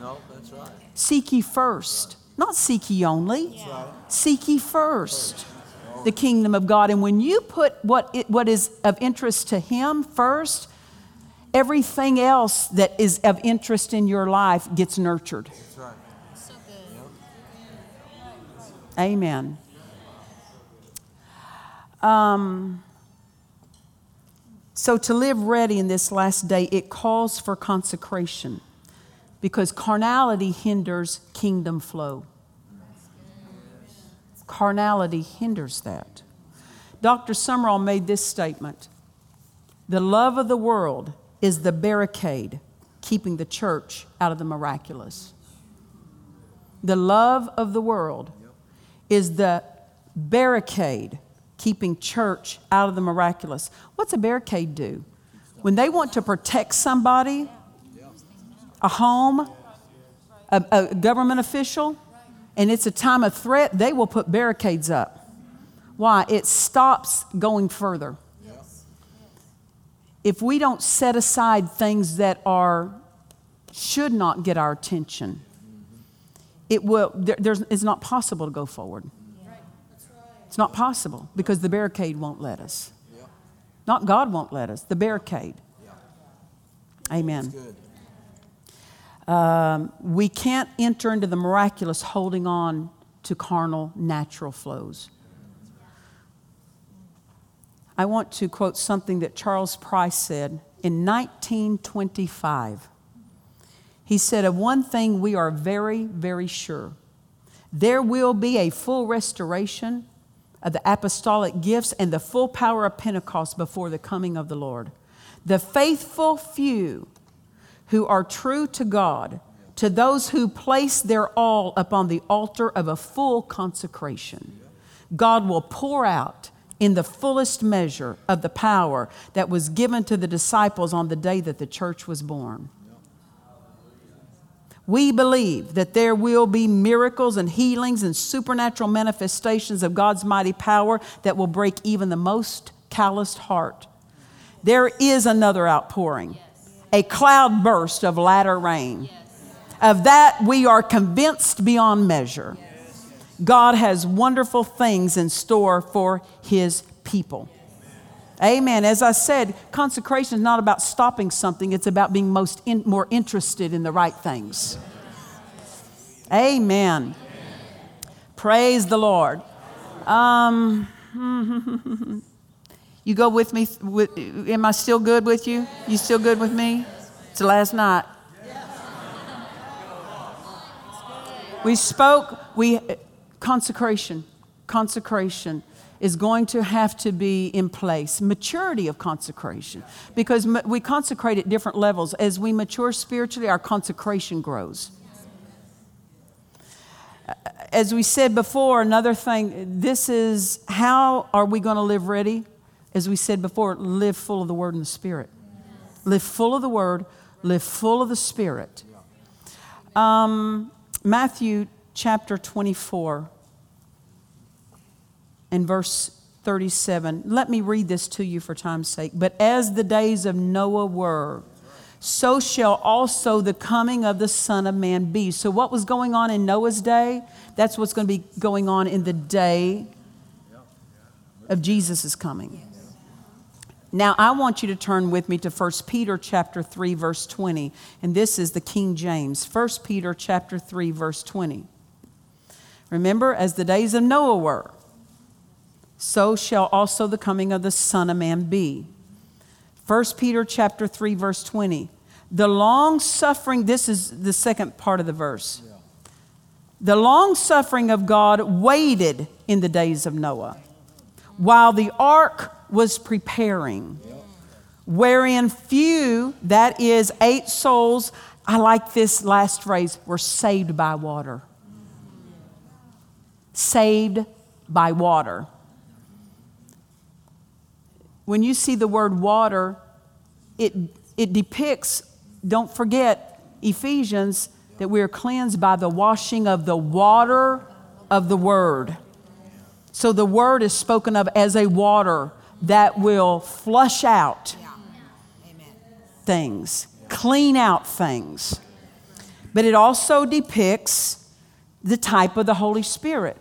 No, that's right. Seek ye first, not seek ye only. Seek ye first the kingdom of God. And when you put what, it, what is of interest to Him first, everything else that is of interest in your life gets nurtured. That's right. So good. Amen. Um, So, to live ready in this last day, it calls for consecration because carnality hinders kingdom flow. Carnality hinders that. Dr. Sumrall made this statement The love of the world is the barricade keeping the church out of the miraculous. The love of the world is the barricade keeping church out of the miraculous. What's a barricade do? When they want to protect somebody, a home, a, a government official, and it's a time of threat, they will put barricades up. Why? It stops going further. If we don't set aside things that are should not get our attention, it will. There, there's, it's not possible to go forward. It's not possible because the barricade won't let us. Not God won't let us. The barricade. Amen. Um, we can't enter into the miraculous holding on to carnal, natural flows. I want to quote something that Charles Price said in 1925. He said, Of one thing we are very, very sure there will be a full restoration of the apostolic gifts and the full power of Pentecost before the coming of the Lord. The faithful few who are true to God, to those who place their all upon the altar of a full consecration, God will pour out in the fullest measure of the power that was given to the disciples on the day that the church was born. We believe that there will be miracles and healings and supernatural manifestations of God's mighty power that will break even the most calloused heart. There is another outpouring, a cloud burst of latter rain. Of that, we are convinced beyond measure. God has wonderful things in store for His people. Amen. As I said, consecration is not about stopping something, it's about being most in, more interested in the right things. Amen. Praise the Lord. Um, [laughs] you go with me? With, am I still good with you? You still good with me? It's last night. We spoke, we uh, consecration, consecration is going to have to be in place. Maturity of consecration, because we consecrate at different levels. As we mature spiritually, our consecration grows. Uh, as we said before, another thing, this is how are we going to live ready? As we said before, live full of the Word and the Spirit. Live full of the Word, live full of the Spirit. Um, Matthew chapter 24 and verse 37. Let me read this to you for time's sake. But as the days of Noah were, so shall also the coming of the Son of Man be. So, what was going on in Noah's day? That's what's going to be going on in the day of Jesus' coming. Now, I want you to turn with me to 1 Peter chapter 3 verse 20, and this is the King James. 1 Peter chapter 3 verse 20. Remember as the days of Noah were, so shall also the coming of the Son of Man be. 1 Peter chapter 3 verse 20. The long suffering this is the second part of the verse. The long suffering of God waited in the days of Noah while the ark was preparing, wherein few, that is, eight souls, I like this last phrase, were saved by water. Saved by water. When you see the word water, it, it depicts, don't forget, Ephesians, that we are cleansed by the washing of the water of the Word. So the Word is spoken of as a water that will flush out things, clean out things. But it also depicts the type of the Holy Spirit,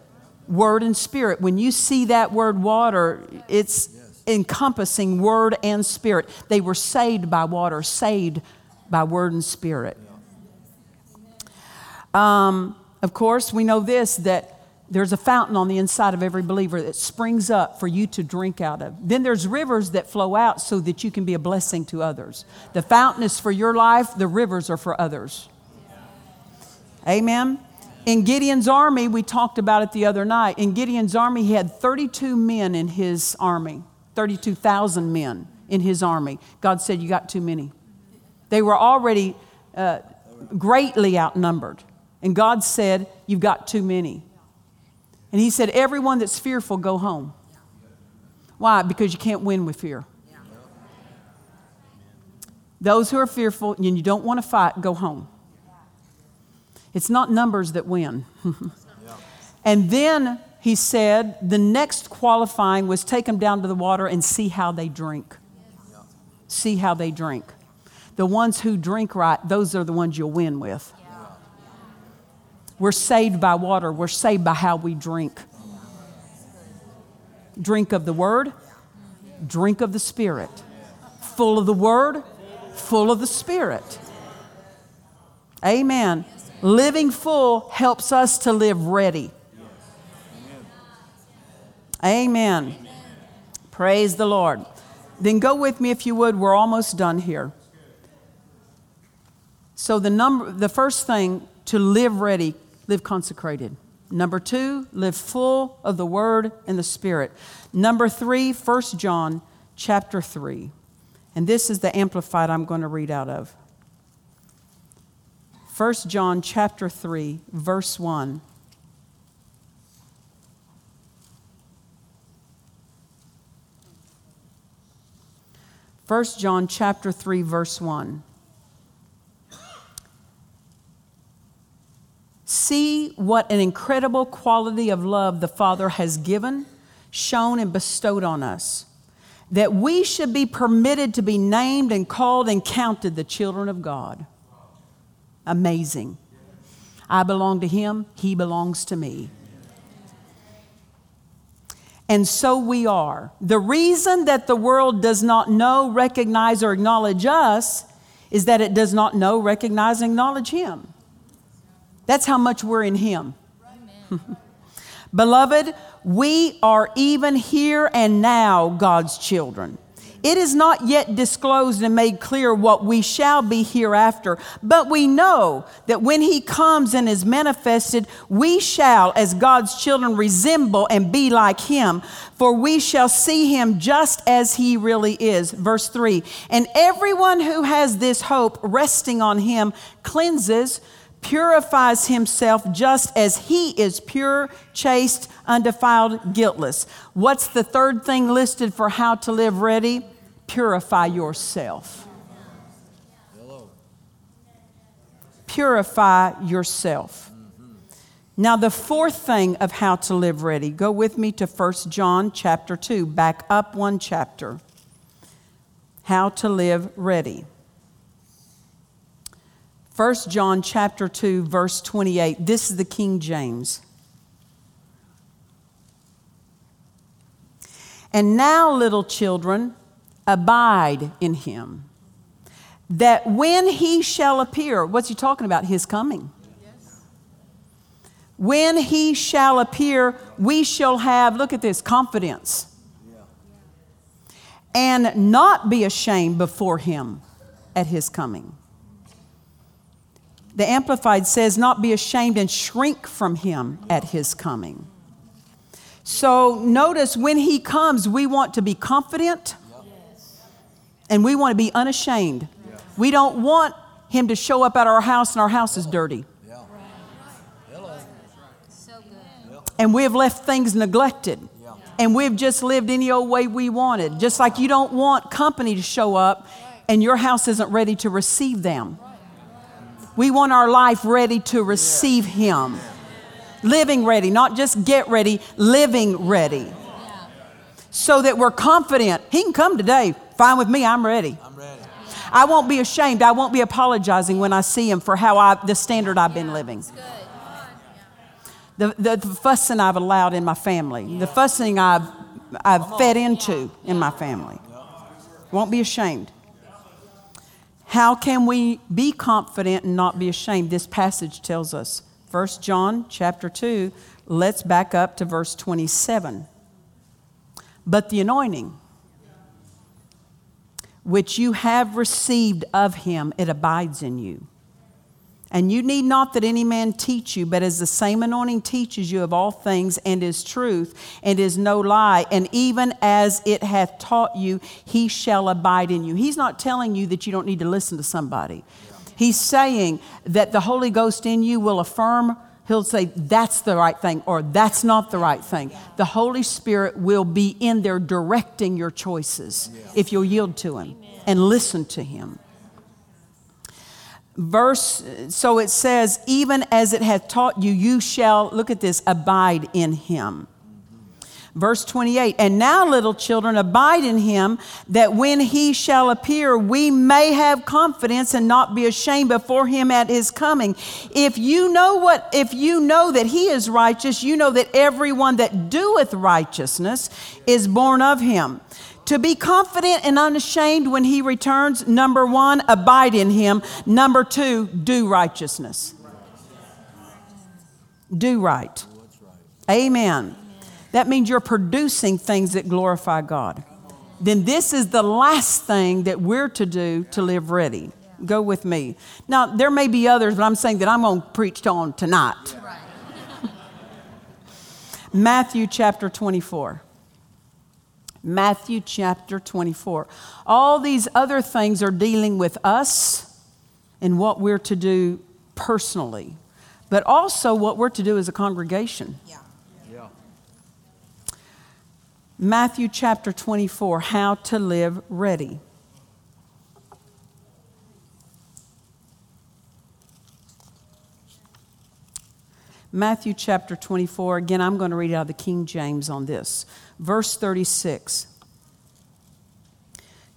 Word and Spirit. When you see that word water, it's encompassing Word and Spirit. They were saved by water, saved by Word and Spirit. Um, of course, we know this that there's a fountain on the inside of every believer that springs up for you to drink out of. Then there's rivers that flow out so that you can be a blessing to others. The fountain is for your life, the rivers are for others. Amen. In Gideon's army, we talked about it the other night. In Gideon's army, he had 32 men in his army, 32,000 men in his army. God said, You got too many. They were already uh, greatly outnumbered. And God said, You've got too many. And He said, Everyone that's fearful, go home. Why? Because you can't win with fear. Those who are fearful and you don't want to fight, go home. It's not numbers that win. [laughs] and then he said the next qualifying was take them down to the water and see how they drink. See how they drink. The ones who drink right, those are the ones you'll win with. We're saved by water, we're saved by how we drink. Drink of the Word, drink of the Spirit. Full of the Word, full of the Spirit. Amen. Living full helps us to live ready. Amen. Praise the Lord. Then go with me if you would. We're almost done here. So the number the first thing to live ready, live consecrated. Number 2, live full of the word and the spirit. Number 3, 1 John chapter 3. And this is the amplified I'm going to read out of. 1 John chapter 3 verse 1 First John chapter 3 verse 1 See what an incredible quality of love the Father has given, shown, and bestowed on us, that we should be permitted to be named and called and counted the children of God. Amazing. I belong to Him, He belongs to me. And so we are. The reason that the world does not know, recognize, or acknowledge us is that it does not know, recognize, and acknowledge Him. That's how much we're in Him. [laughs] Beloved, we are even here and now God's children. It is not yet disclosed and made clear what we shall be hereafter, but we know that when He comes and is manifested, we shall, as God's children, resemble and be like Him, for we shall see Him just as He really is. Verse 3 And everyone who has this hope resting on Him cleanses purifies himself just as he is pure, chaste, undefiled, guiltless. What's the third thing listed for how to live ready? Purify yourself. Hello. Purify yourself. Now the fourth thing of how to live ready, go with me to 1 John chapter 2, back up one chapter. How to live ready. 1 John chapter 2 verse 28. This is the King James. And now little children abide in him that when he shall appear what's he talking about his coming when he shall appear we shall have look at this confidence and not be ashamed before him at his coming the Amplified says, not be ashamed and shrink from him at his coming. So notice when he comes, we want to be confident and we want to be unashamed. We don't want him to show up at our house and our house is dirty. And we have left things neglected. And we've just lived any old way we wanted. Just like you don't want company to show up and your house isn't ready to receive them. We want our life ready to receive Him. Living ready, not just get ready, living ready. So that we're confident. He can come today. Fine with me, I'm ready. I'm ready. I won't be ashamed. I won't be apologizing when I see Him for how I, the standard I've been living. The, the, the fussing I've allowed in my family, the fussing I've, I've fed into in my family. Won't be ashamed. How can we be confident and not be ashamed? This passage tells us 1 John chapter 2, let's back up to verse 27. But the anointing which you have received of him, it abides in you. And you need not that any man teach you, but as the same anointing teaches you of all things, and is truth, and is no lie, and even as it hath taught you, he shall abide in you. He's not telling you that you don't need to listen to somebody. He's saying that the Holy Ghost in you will affirm, he'll say, that's the right thing, or that's not the right thing. The Holy Spirit will be in there directing your choices if you'll yield to him and listen to him verse so it says even as it hath taught you you shall look at this abide in him. Verse 28 and now little children abide in him that when he shall appear we may have confidence and not be ashamed before him at his coming. If you know what if you know that he is righteous you know that everyone that doeth righteousness is born of him to be confident and unashamed when he returns, number one, abide in him. Number two, do righteousness. Do right. Amen. That means you're producing things that glorify God. Then this is the last thing that we're to do to live ready. Go with me. Now, there may be others, but I'm saying that I'm going to preach on tonight. [laughs] Matthew chapter 24. Matthew chapter 24. All these other things are dealing with us and what we're to do personally, but also what we're to do as a congregation. Yeah. Yeah. Matthew chapter 24, how to live ready. Matthew chapter 24, again, I'm going to read out of the King James on this. Verse 36.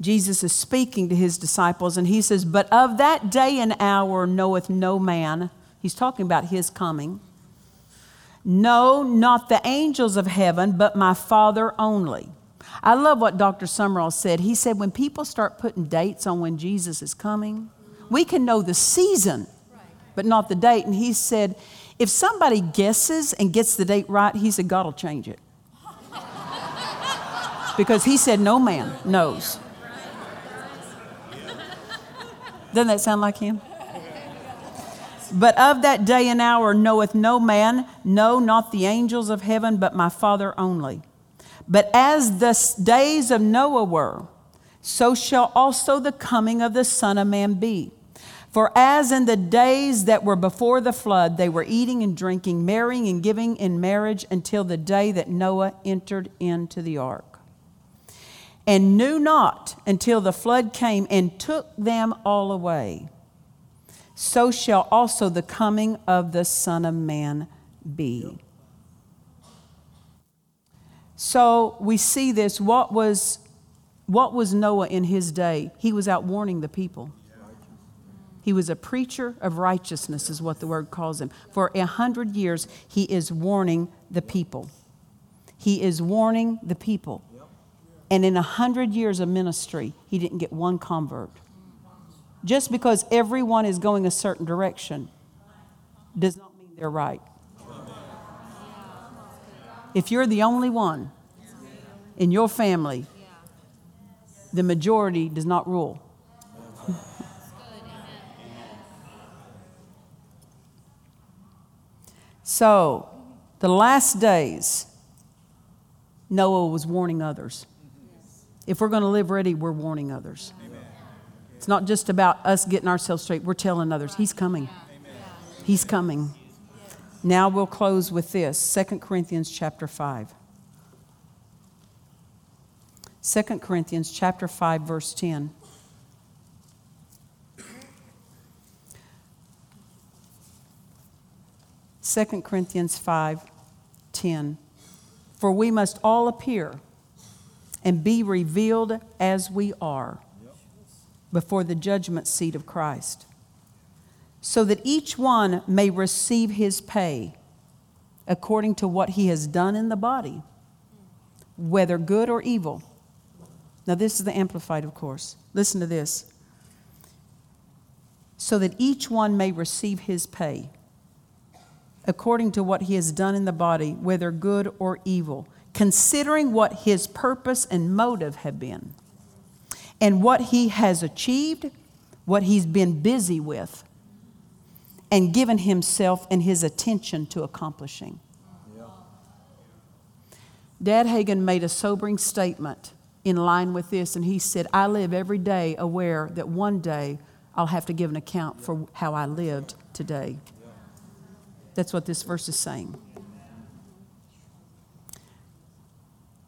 Jesus is speaking to his disciples, and he says, But of that day and hour knoweth no man. He's talking about his coming. No, not the angels of heaven, but my Father only. I love what Dr. Sumrall said. He said, When people start putting dates on when Jesus is coming, we can know the season, but not the date. And he said, If somebody guesses and gets the date right, he said, God will change it because he said no man knows. Doesn't that sound like him? But of that day and hour knoweth no man, no, not the angels of heaven, but my Father only. But as the days of Noah were, so shall also the coming of the Son of Man be. For as in the days that were before the flood, they were eating and drinking, marrying and giving in marriage until the day that Noah entered into the ark and knew not until the flood came and took them all away. So shall also the coming of the Son of Man be. So we see this. What was, what was Noah in his day? He was out warning the people. He was a preacher of righteousness, is what the word calls him. For a hundred years, he is warning the people. He is warning the people. And in a hundred years of ministry, he didn't get one convert. Just because everyone is going a certain direction does not mean they're right. If you're the only one in your family, the majority does not rule. so, the last days, Noah was warning others. If we're going to live ready, we're warning others. Amen. It's not just about us getting ourselves straight, we're telling others, He's coming. He's coming. Now we'll close with this 2 Corinthians chapter 5. 2 Corinthians chapter 5 verse 10. Second Corinthians 5 10. For we must all appear and be revealed as we are before the judgment seat of Christ, so that each one may receive his pay according to what he has done in the body, whether good or evil. Now, this is the Amplified, of course. Listen to this. So that each one may receive his pay according to what he has done in the body, whether good or evil, considering what his purpose and motive have been, and what he has achieved, what he's been busy with, and given himself and his attention to accomplishing. Dad Hagin made a sobering statement in line with this, and he said, I live every day aware that one day I'll have to give an account for how I lived today. That's what this verse is saying.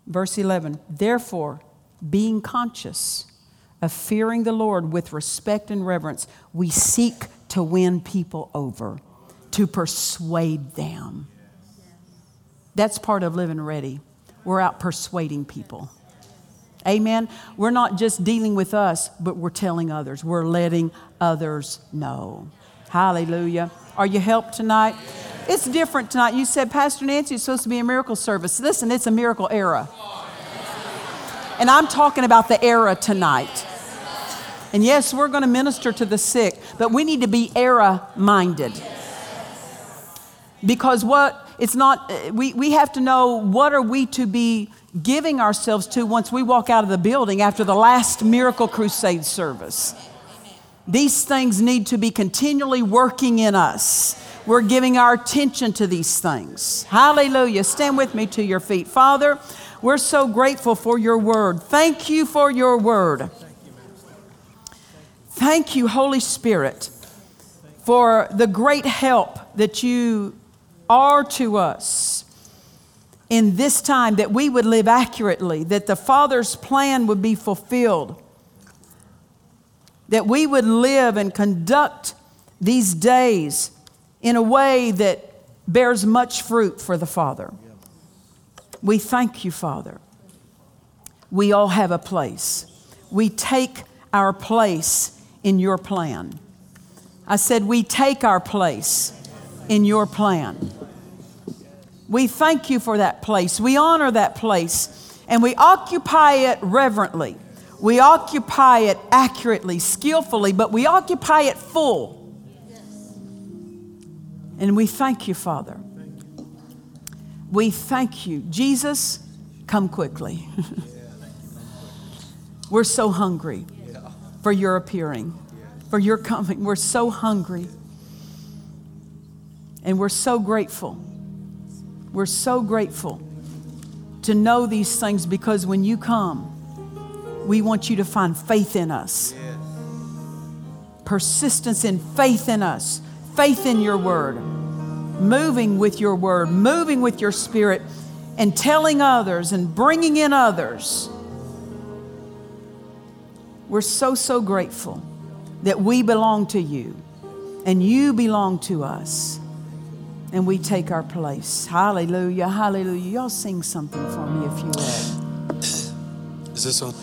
Verse 11, therefore, being conscious of fearing the Lord with respect and reverence, we seek to win people over, to persuade them. That's part of living ready. We're out persuading people. Amen. We're not just dealing with us, but we're telling others. We're letting others know. Hallelujah. Are you helped tonight? It's different tonight. You said, Pastor Nancy, it's supposed to be a miracle service. Listen, it's a miracle era. And I'm talking about the era tonight. And yes, we're going to minister to the sick, but we need to be era minded. Because what it's not uh, we, we have to know what are we to be giving ourselves to once we walk out of the building after the last miracle crusade service. These things need to be continually working in us. We're giving our attention to these things. Hallelujah. Stand with me to your feet. Father, we're so grateful for your word. Thank you for your word. Thank you, Holy Spirit, for the great help that you are to us in this time that we would live accurately, that the Father's plan would be fulfilled, that we would live and conduct these days in a way that bears much fruit for the Father. We thank you, Father. We all have a place. We take our place in your plan. I said, We take our place in your plan. We thank you for that place. We honor that place and we occupy it reverently. We occupy it accurately, skillfully, but we occupy it full. And we thank you, Father. We thank you. Jesus, come quickly. [laughs] We're so hungry for your appearing, for your coming. We're so hungry. And we're so grateful. We're so grateful to know these things because when you come, we want you to find faith in us. Persistence in faith in us, faith in your word, moving with your word, moving with your spirit, and telling others and bringing in others. We're so, so grateful that we belong to you and you belong to us and we take our place. Hallelujah, hallelujah. Y'all sing something for me if you will. Is this on?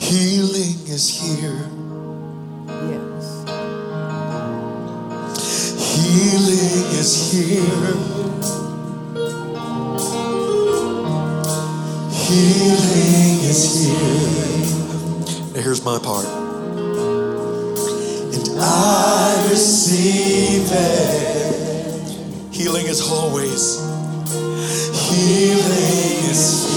Healing is here. Healing is here. Healing is here. Now here's my part. And I receive it. Healing is always. Healing is here.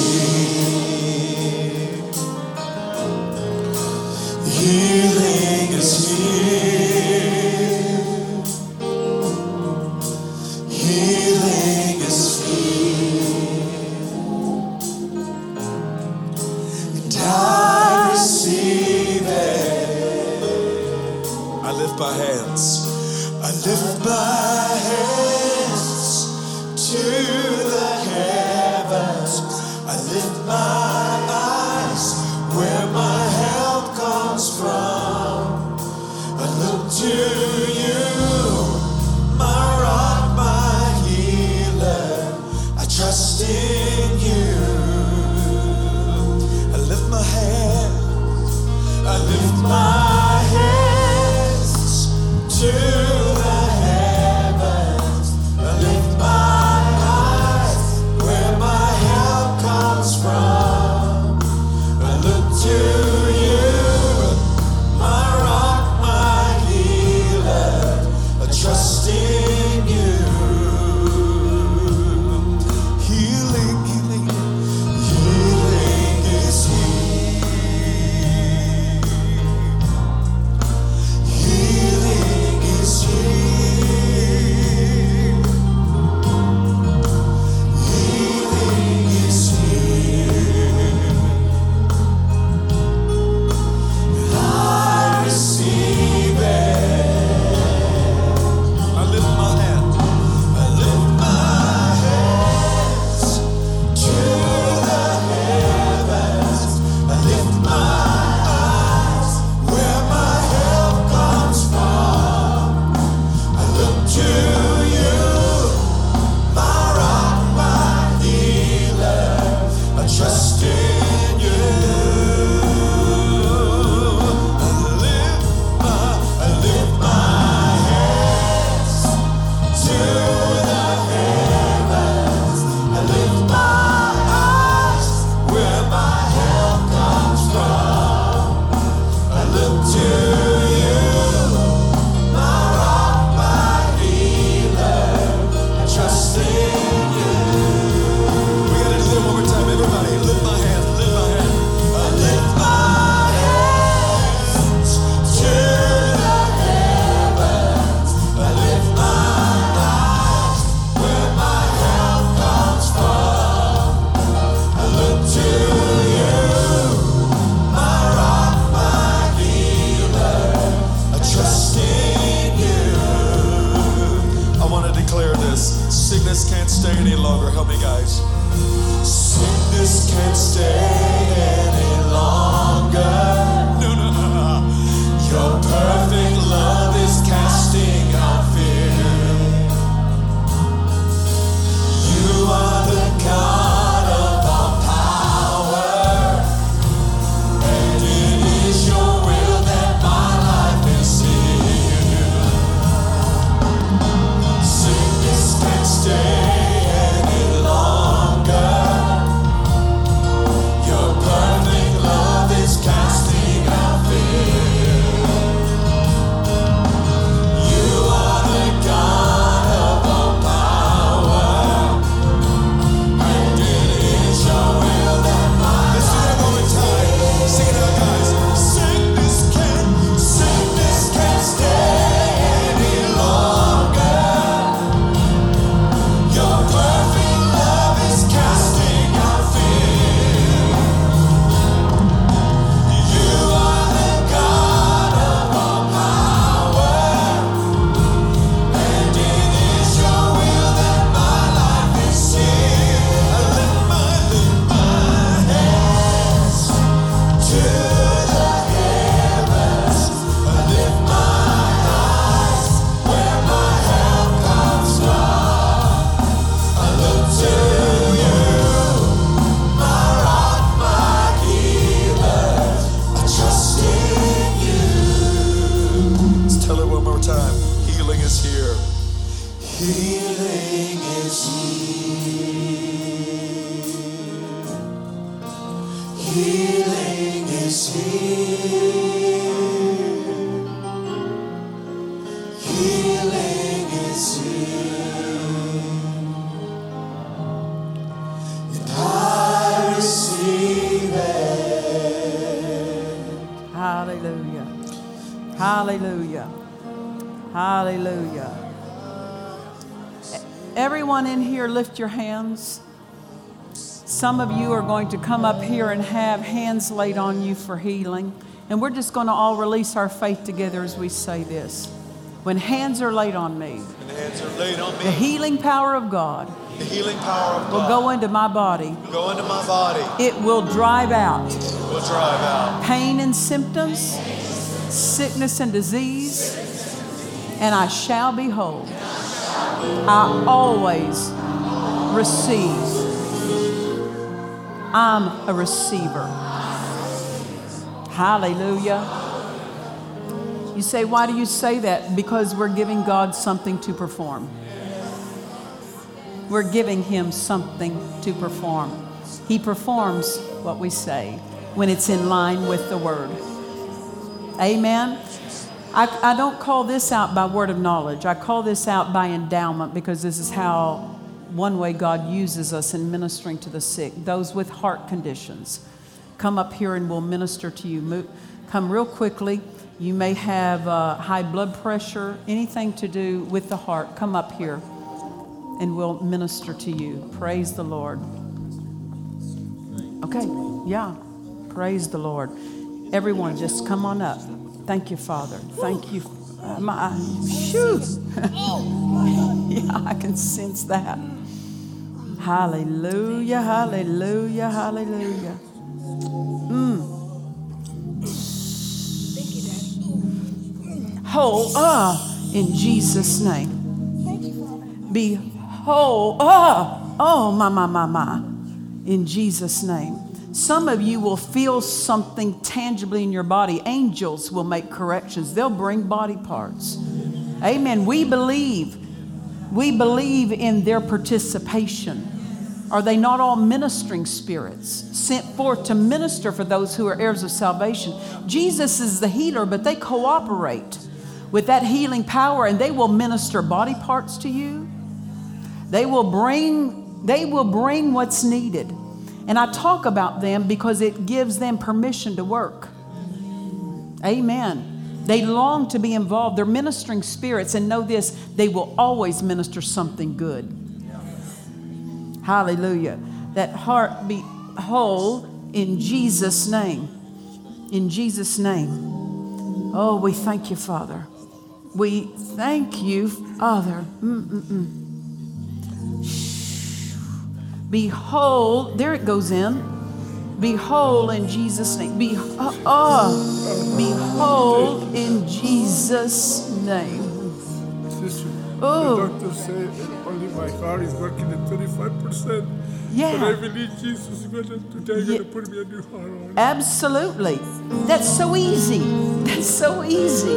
Going to come up here and have hands laid on you for healing. And we're just going to all release our faith together as we say this. When hands are laid on me, And the hands are laid on the healing power of God The healing power of will go into my body. go into my body. It will drive out Will drive out pain and symptoms, sickness and disease, and I shall be whole. I always receive. I'm a receiver. Hallelujah. You say, why do you say that? Because we're giving God something to perform. We're giving Him something to perform. He performs what we say when it's in line with the Word. Amen. I, I don't call this out by word of knowledge. I call this out by endowment because this is how one way God uses us in ministering to the sick, those with heart conditions. Come up here and we'll minister to you. Come real quickly. You may have uh, high blood pressure, anything to do with the heart. Come up here and we'll minister to you. Praise the Lord. Okay, yeah. Praise the Lord. Everyone, just come on up. Thank you, Father. Thank you. Uh, my, shoo. [laughs] yeah, I can sense that. Hallelujah, hallelujah, hallelujah. Mm. Whole, ah, in Jesus' name. Be whole, ah, oh, my, my, my, my, in Jesus' name. Some of you will feel something tangibly in your body. Angels will make corrections, they'll bring body parts. Amen. We believe. We believe in their participation. Are they not all ministering spirits sent forth to minister for those who are heirs of salvation? Jesus is the healer, but they cooperate with that healing power and they will minister body parts to you. They will bring they will bring what's needed. And I talk about them because it gives them permission to work. Amen. They long to be involved. They're ministering spirits, and know this they will always minister something good. Hallelujah. That heart be whole in Jesus' name. In Jesus' name. Oh, we thank you, Father. We thank you, Father. Mm-mm-mm. Be whole. There it goes in. Be whole in Jesus' name. Be, uh, uh, be whole in Jesus' name. Sister, Oh. the doctor said only my heart is working at 25%. Yeah. But I believe Jesus is going to, today Yeah. going to put me a new heart on. Absolutely. That's so easy. That's so easy.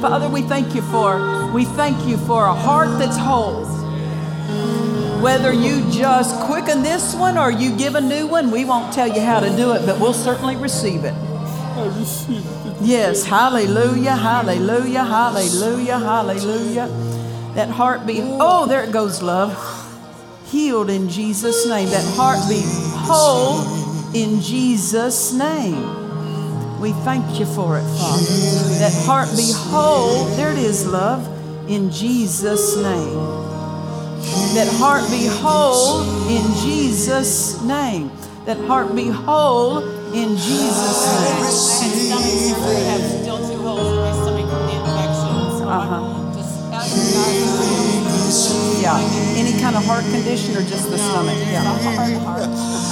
Father, we thank you for we thank you for a heart that's whole. Whether you just quicken this one or you give a new one, we won't tell you how to do it, but we'll certainly receive it. Yes, hallelujah, hallelujah, hallelujah, hallelujah. That heartbeat, oh, there it goes, love. Healed in Jesus' name. That heartbeat be whole in Jesus' name. We thank you for it, Father. That heart be whole, there it is, love, in Jesus' name. That heart be whole in Jesus' name. That heart be whole in Jesus' name. I had stomach have still two holes in my stomach from the infection. So Uh-huh. Yeah. Any kind of heart condition or just the stomach? Yeah.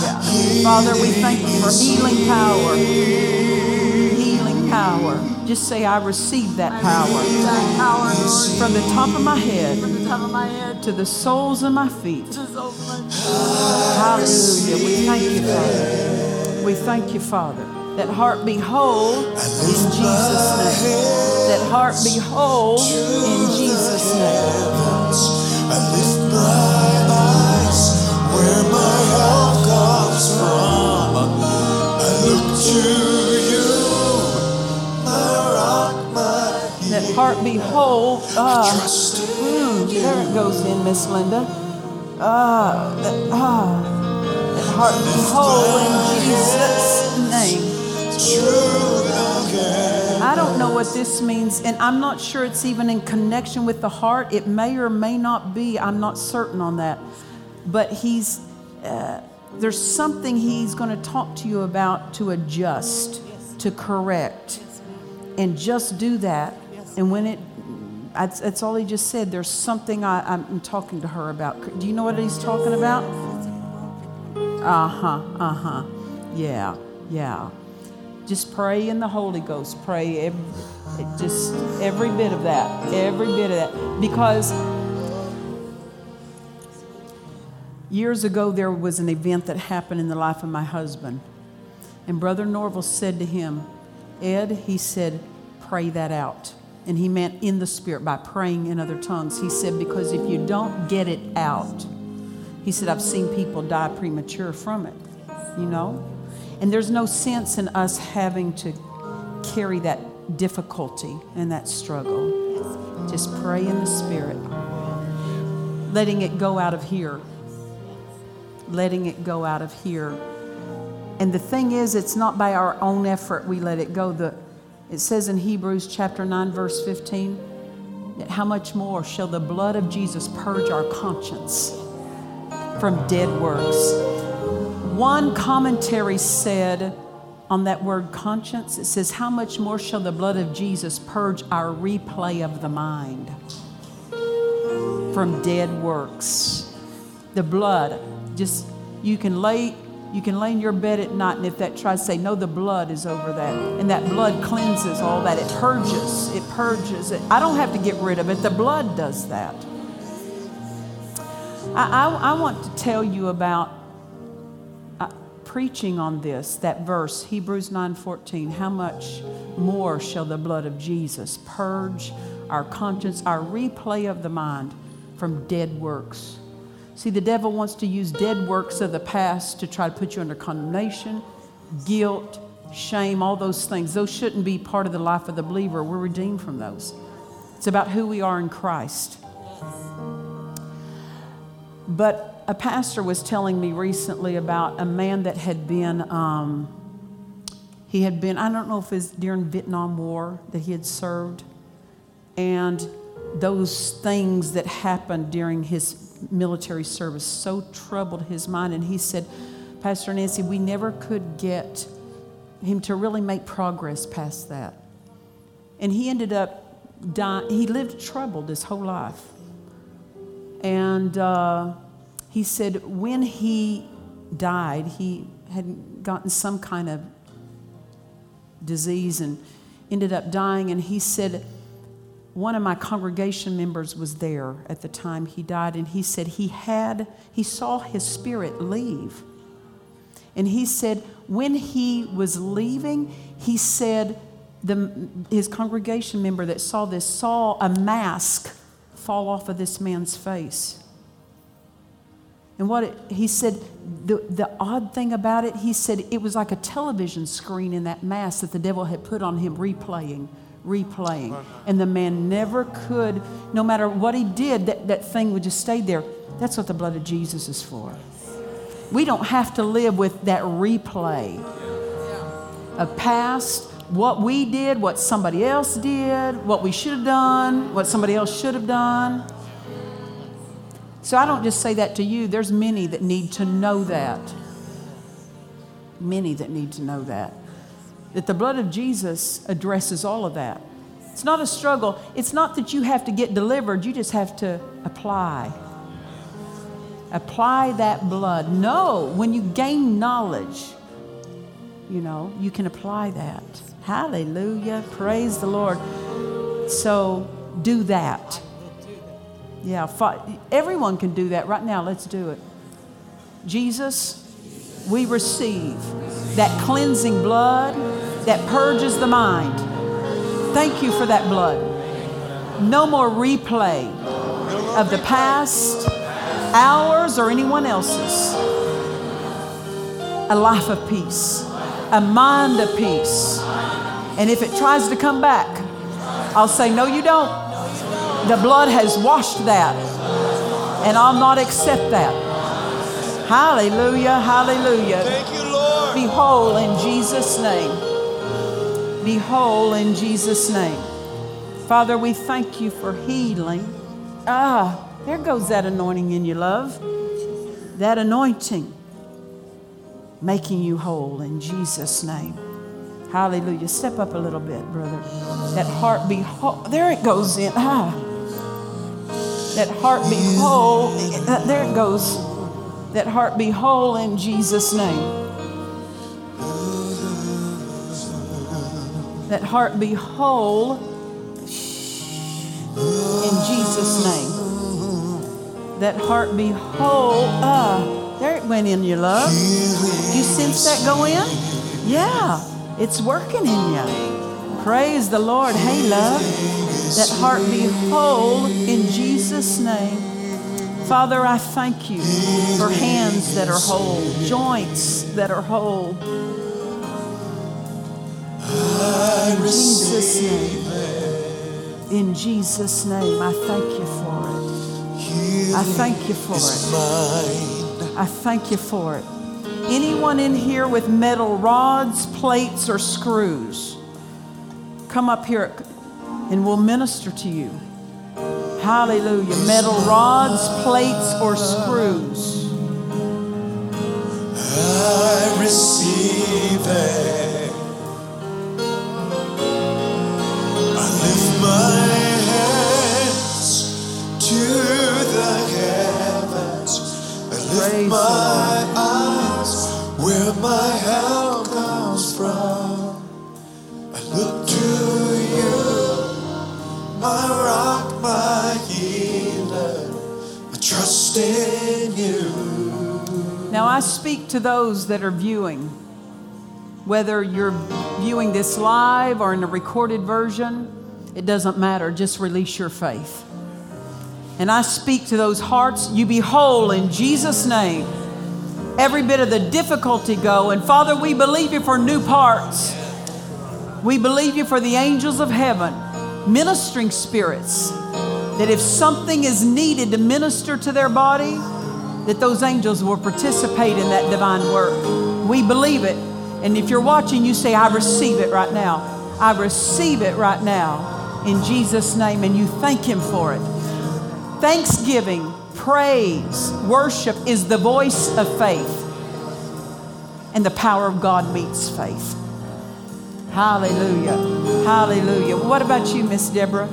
Yeah. Father, we thank you for healing power. Healing power. Just say, I receive that power. That power, Lord, From the top of my head top of my head to the soles of my feet. to the soles of my Hallelujah. We thank you, Father. We thank you, Father. That heart be whole in Jesus' name. That heart be whole in Jesus' name. I lift my eyes where my help comes from. I look to you, my rock, my That heart be whole. Mm, there it goes in, Miss Linda. Ah, that, ah, heart be whole in Jesus' name. I don't know what this means, and I'm not sure it's even in connection with the heart. It may or may not be. I'm not certain on that. But he's uh, there's something he's going to talk to you about to adjust, to correct, and just do that. And when it, that's, that's all he just said. There's something I, I'm talking to her about. Do you know what he's talking about? Uh huh. Uh huh. Yeah. Yeah. Just pray in the Holy Ghost. Pray every, just every bit of that. Every bit of that. Because years ago there was an event that happened in the life of my husband. And Brother Norvel said to him, Ed, he said, pray that out. And he meant in the spirit by praying in other tongues. He said, because if you don't get it out, he said, I've seen people die premature from it, you know? And there's no sense in us having to carry that difficulty and that struggle. Just pray in the Spirit, letting it go out of here. Letting it go out of here. And the thing is, it's not by our own effort we let it go. The, it says in Hebrews chapter 9, verse 15, that how much more shall the blood of Jesus purge our conscience from dead works? One commentary said on that word conscience, it says, How much more shall the blood of Jesus purge our replay of the mind from dead works? The blood, just you can lay you can lay in your bed at night, and if that tries to say, No, the blood is over that. And that blood cleanses all that. It purges. It purges it. I don't have to get rid of it. The blood does that. I, I, I want to tell you about uh, preaching on this, that verse, Hebrews 9:14. How much more shall the blood of Jesus purge our conscience, our replay of the mind from dead works? See, the devil wants to use dead works of the past to try to put you under condemnation, guilt, shame, all those things. Those shouldn't be part of the life of the believer. We're redeemed from those. It's about who we are in Christ. But a pastor was telling me recently about a man that had been, um, he had been, I don't know if it was during Vietnam War that he had served, and those things that happened during his military service so troubled his mind. And he said, Pastor Nancy, we never could get him to really make progress past that. And he ended up dying, he lived troubled his whole life. And uh, he said when he died, he had gotten some kind of disease and ended up dying. And he said, one of my congregation members was there at the time he died, and he said he had, he saw his spirit leave. And he said, when he was leaving, he said, the, his congregation member that saw this saw a mask fall off of this man's face. And what it, he said, the, the odd thing about it, he said it was like a television screen in that mask that the devil had put on him, replaying, replaying. And the man never could, no matter what he did, that, that thing would just stay there. That's what the blood of Jesus is for. We don't have to live with that replay of past, what we did, what somebody else did, what we should have done, what somebody else should have done. So I don't just say that to you. There's many that need to know that. Many that need to know that. That the blood of Jesus addresses all of that. It's not a struggle. It's not that you have to get delivered, you just have to apply. Apply that blood. No, when you gain knowledge, you know, you can apply that. Hallelujah. Praise the Lord. So do that. Yeah, everyone can do that right now. Let's do it. Jesus, we receive that cleansing blood that purges the mind. Thank you for that blood. No more replay of the past, ours, or anyone else's. A life of peace, a mind of peace. And if it tries to come back, I'll say, No, you don't. The blood has washed that, and I'll not accept that. Hallelujah, hallelujah. Be whole in Jesus' name. Be whole in Jesus' name. Father, we thank you for healing. Ah, there goes that anointing in your love. That anointing making you whole in Jesus' name. Hallelujah. Step up a little bit, brother. That heart be whole. There it goes in. Ah. That heart be whole. Uh, There it goes. That heart be whole in Jesus' name. That heart be whole in Jesus' name. That heart be whole. Ah, there it went in, your love. You sense that go in? Yeah, it's working in you. Praise the Lord. Hey, love. That heart be whole in Jesus' name. Father, I thank you for hands that are whole, joints that are whole. In Jesus' name. In Jesus' name, I thank you for it. I thank you for it. I thank you for it. Anyone in here with metal rods, plates, or screws, come up here and we'll minister to you. Hallelujah. Metal rods, plates, or screws. I receive it. To those that are viewing, whether you're viewing this live or in a recorded version, it doesn't matter. Just release your faith. And I speak to those hearts, you be whole in Jesus' name. Every bit of the difficulty go. And Father, we believe you for new parts. We believe you for the angels of heaven, ministering spirits, that if something is needed to minister to their body, that those angels will participate in that divine work. We believe it. And if you're watching, you say, I receive it right now. I receive it right now in Jesus' name. And you thank Him for it. Thanksgiving, praise, worship is the voice of faith. And the power of God meets faith. Hallelujah. Hallelujah. What about you, Miss Deborah? I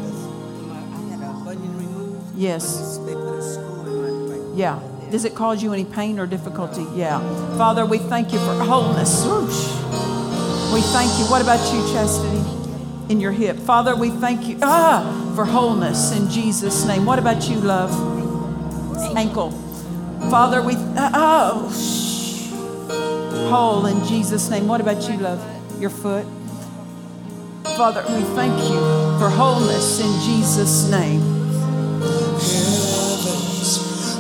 had a bunion removed. Yes. They put a screw in my, my Yeah. Does it cause you any pain or difficulty? Yeah. Father, we thank you for wholeness. Whoosh. We thank you. What about you, Chastity? In your hip. Father, we thank you ah, for wholeness in Jesus' name. What about you, love? Ankle. Father, we, uh, oh, shh. whole in Jesus' name. What about you, love? Your foot. Father, we thank you for wholeness in Jesus' name.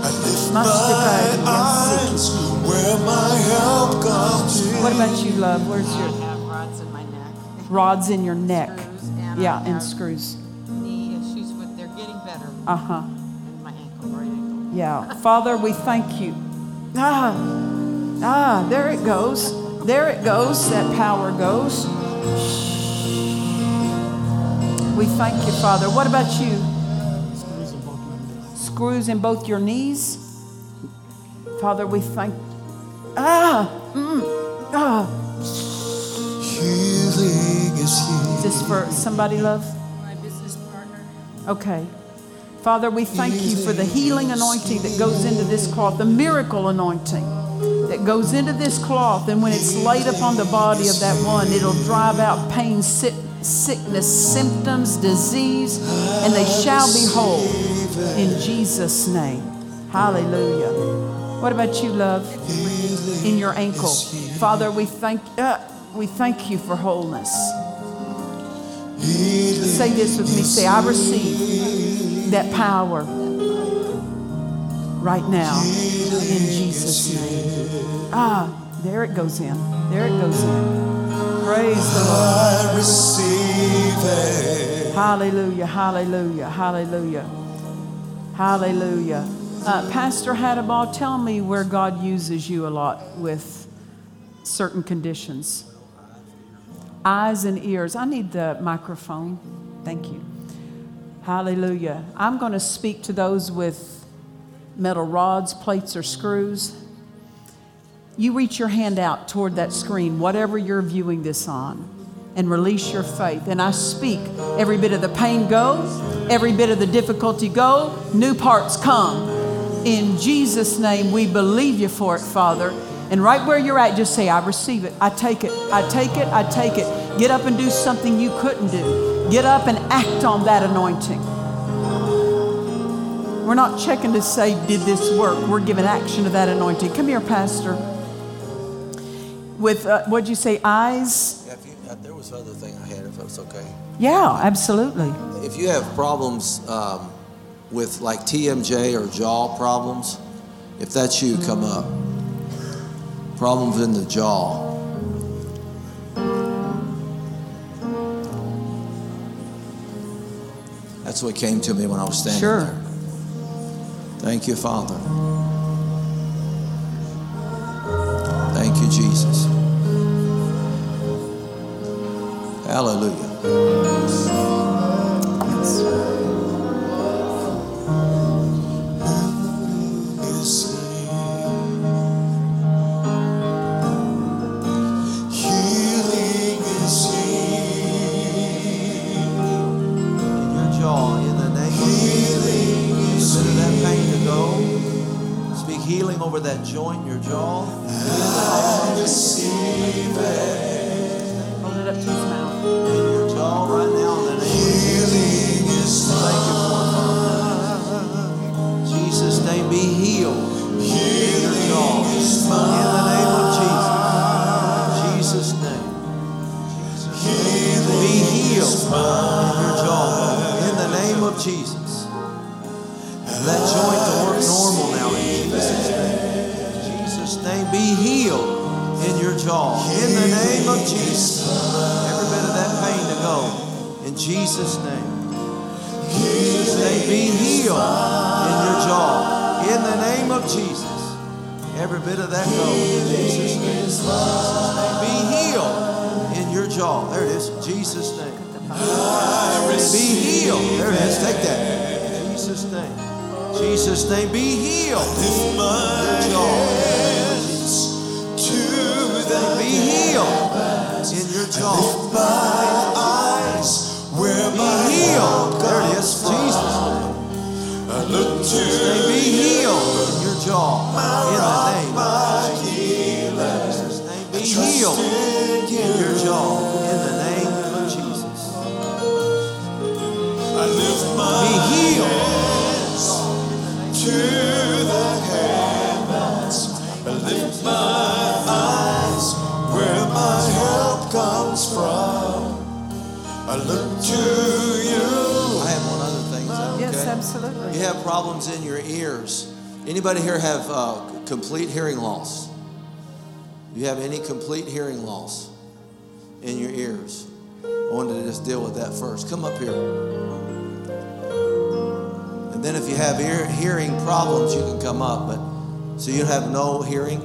I lift my eyes where my help comes from. What about you, love? Where's your rods in your neck? And Yeah, I and screws. Knee issues, but they're getting better. Uh huh. And my ankle, right ankle. Yeah. Father, we thank you. Ah, ah, there it goes. There it goes. That power goes. We thank you, Father. What about you? Screws in both your knees. Father, we thank. Ah, mm, ah. Healing is here. Is this for somebody, love? My business partner. Okay. Father, we thank you for the healing anointing that goes into this cloth, the miracle anointing that goes into this cloth. And when it's laid upon the body of that one, it'll drive out pain, sick, sickness, symptoms, disease, and they shall be whole in Jesus' name. Hallelujah. What about you, love? In your ankle. Father, we thank, uh, we thank you for wholeness. Say this with me. Say, I receive that power right now in Jesus' name. Ah, there it goes in. There it goes in. Praise the Lord. I receive it. Hallelujah, hallelujah, hallelujah, hallelujah. Uh, Pastor Hadabal, tell me where God uses you a lot with certain conditions. Eyes and ears. I need the microphone. Thank you. Hallelujah. I'm going to speak to those with metal rods, plates, or screws. You reach your hand out toward that screen, whatever you're viewing this on, and release your faith. And I speak every bit of the pain go, every bit of the difficulty go, new parts come. In Jesus' name, we believe you for it, Father. And right where you're at, just say, I receive it. I take it. I take it. I take it. Get up and do something you couldn't do. Get up and act on that anointing. We're not checking to say, did this work? We're giving action to that anointing. Come here, Pastor. With, uh, what'd you say, eyes? Yeah, if you, uh, there was other thing I had, if it's okay. Yeah, absolutely. If you have problems um, with like TMJ or jaw problems, if that's you, come up. Problems in the jaw. That's what came to me when I was standing Sure. there. Thank you, Father. Thank you, Jesus. Hallelujah. Of Jesus. Every bit of that go. In Jesus' name. Jesus' name be healed in your jaw. There it is. Jesus' name. Be healed. There it is. Take that. Jesus' name. Jesus' name be healed. Your jaw. hands to the Be healed in your jaw. my eyes where Be my healed. There it is. Jesus' I look to be healed jaw. jaw in the name of Jesus. Name. Be healed in your jaw in the name of Jesus. I lift my Be healed. to the heavens. I lift my eyes where my help comes from. I look to you. I have one other thing. Is that okay? Yes, absolutely. You have problems in your ears. Anybody here have uh, complete hearing loss? You have any complete hearing loss in your ears? I wanted to just deal with that first. Come up here. And then if you have ear, hearing problems, you can come up. But so you have no hearing.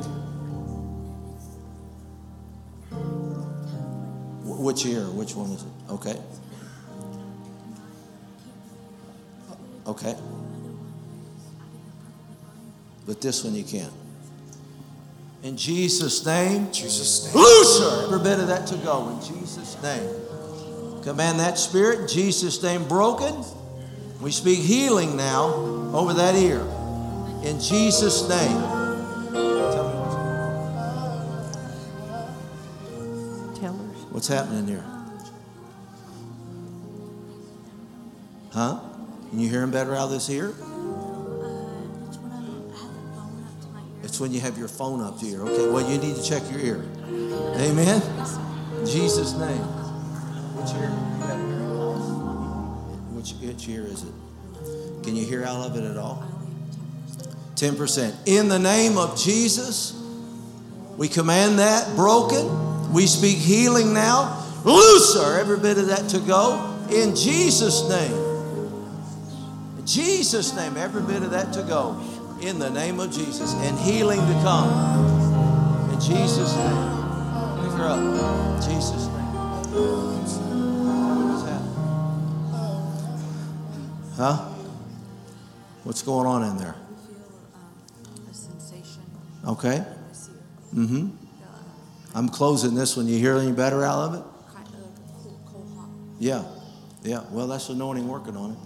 Wh- Which ear? Which one is it? Okay. Okay. But this one you can't. In Jesus' name, Jesus' name. loose her. Every bit of that to go in Jesus' name. Command that spirit, in Jesus' name, broken. We speak healing now over that ear. In Jesus' name. Tell what's, her. what's happening there. Huh? Can you hear him better out of this ear? It's when you have your phone up here. Okay, well, you need to check your ear. Amen? In Jesus' name. Which ear? Which, which ear is it? Can you hear out of it at all? 10%. In the name of Jesus, we command that broken. We speak healing now. Loose her, every bit of that to go. In Jesus' name. In Jesus' name, every bit of that to go. In the name of Jesus. And healing to come. In Jesus' name. Pick her up. In Jesus' name. Huh? What's going on in there? Okay. Mm-hmm. I'm closing this one. You hear any better out of it? Kind of cool, cold, hot. Yeah. Yeah. Well, that's anointing working on it.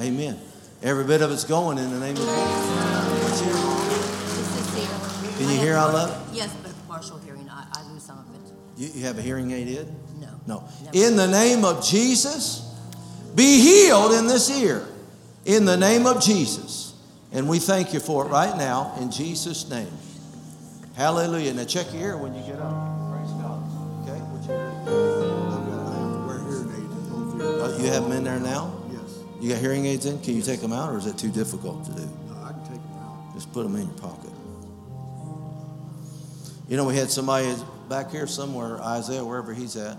Amen. Every bit of it's going in the name of Jesus. This is here. Can you hear I love Yes, but partial hearing. I, I lose some of it. You, you have a hearing aid in? No. No. Never. In the name of Jesus, be healed in this ear. In the name of Jesus. And we thank you for it right now in Jesus' name. Hallelujah. Now check your ear when you get up. Praise God. Okay? What's your ear? Wear hearing aids in both ears. Oh, you have them in there now? You got hearing aids in? Can you take them out or is it too difficult to do? No, I can take them out. Just put them in your pocket. You know, we had somebody back here somewhere, Isaiah, wherever he's at.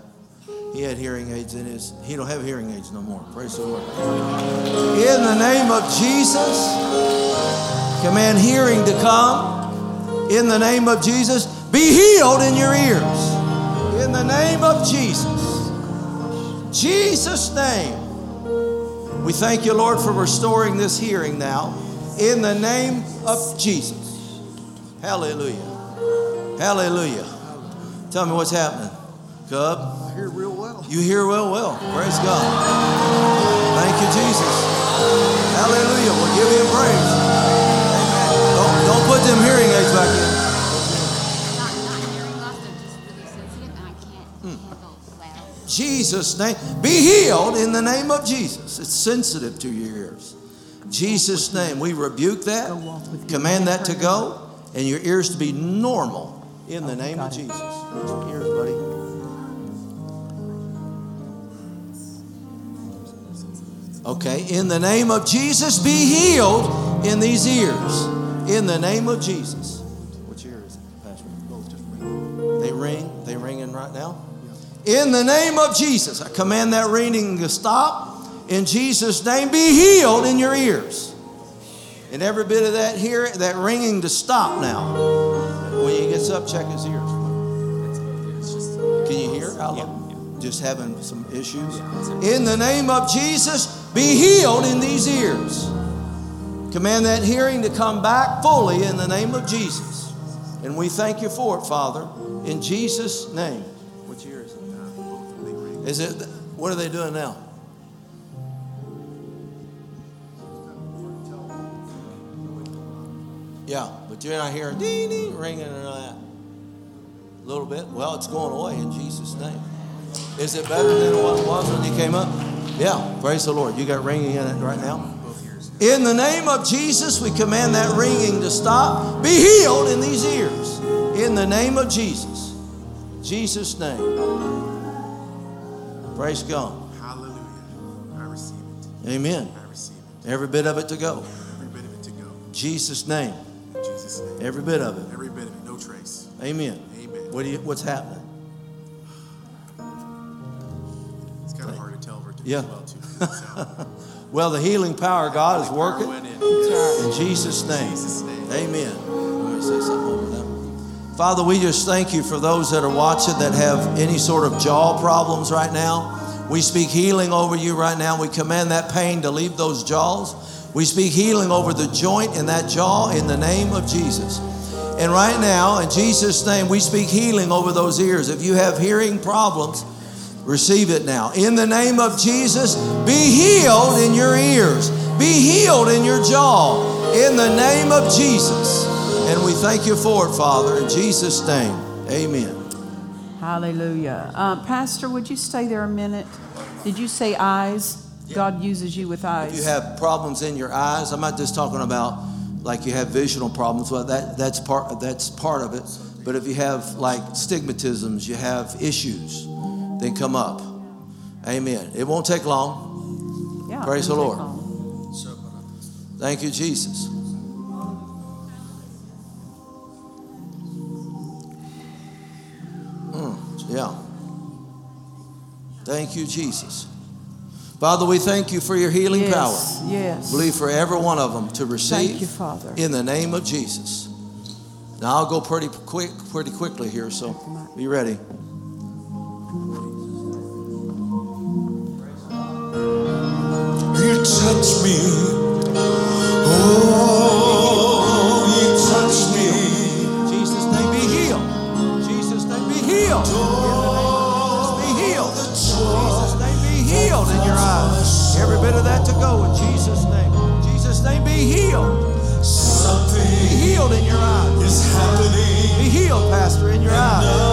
He had hearing aids in his. He don't have hearing aids no more. Praise the Lord. In the name of Jesus, command hearing to come. In the name of Jesus, be healed in your ears. In the name of Jesus. Jesus' name. We thank you, Lord, for restoring this hearing now. In the name of Jesus. Hallelujah. Hallelujah. Tell me what's happening. Cub, I hear real well. you hear well, well. Praise God. Thank you, Jesus. Hallelujah. We'll give him praise. Amen. Don't, don't put them hearing aids back in. Jesus' name. Be healed in the name of Jesus. It's sensitive to your ears. Jesus' name. We rebuke that. Command that to go. And your ears to be normal in the name of. Jesus. Ears, buddy? Okay, in the name of Jesus, be healed in these ears. In the name of Jesus. Which ear is it, Pastor? Both just ring. They ring. In the name of Jesus, I command that ringing to stop. In Jesus' name, be healed in your ears. And every bit of that hear that ringing to stop now. When he gets up, check his ears. Can you hear? Out Just having some issues. In the name of Jesus, be healed in these ears. Command that hearing to come back fully in the name of Jesus. And we thank you for it, Father, in Jesus' name. Is it what are they doing now? Yeah, but you're not hearing ding ding ringing and all that. A little bit. Well, it's going away in Jesus' name. Is it better than what it was when you came up? Yeah, praise the Lord. You got ringing in it right now. In the name of Jesus, we command that ringing to stop. Be healed in these ears. In the name of Jesus. Jesus' name. Praise God. Hallelujah. I receive it. Amen. I receive it. Every bit of it to go. Every bit of it to go. Jesus' name. In Jesus' name. Every bit of it. Every bit of it. No trace. Amen. Amen. What do you, what's happening? It's kind of hard to tell Yeah. well, too. [laughs] So, Well, the healing power of God is working in. in Jesus' name. Jesus' name. Amen. Father, we just thank you for those that are watching that have any sort of jaw problems right now. We speak healing over you right now. We command that pain to leave those jaws. We speak healing over the joint in that jaw in the name of Jesus. And right now, in Jesus' name, we speak healing over those ears. If you have hearing problems, Receive it now. In the name of Jesus, be healed in your ears. Be healed in your jaw. In the name of Jesus. And we thank you for it, Father. In Jesus' name, amen. Hallelujah. Uh, Pastor, would you stay there a minute? Did you say eyes? God uses you with eyes. If you have problems in your eyes, I'm not just talking about like you have visual problems, well, that, that's, part, that's part of it. But if you have like stigmatisms, you have issues, then come up. Amen. It won't take long. yeah, praise the Lord. long. Thank you, Jesus. Yeah. Thank you, Jesus. Father, we thank you for your healing Yes, power. yes. Believe for every one of them to receive Thank you, Father. in the name of Jesus. Now I'll go pretty quick, pretty quickly here, so be ready. You touch me. Is happening. Be healed, Pastor, in your uh, eyes.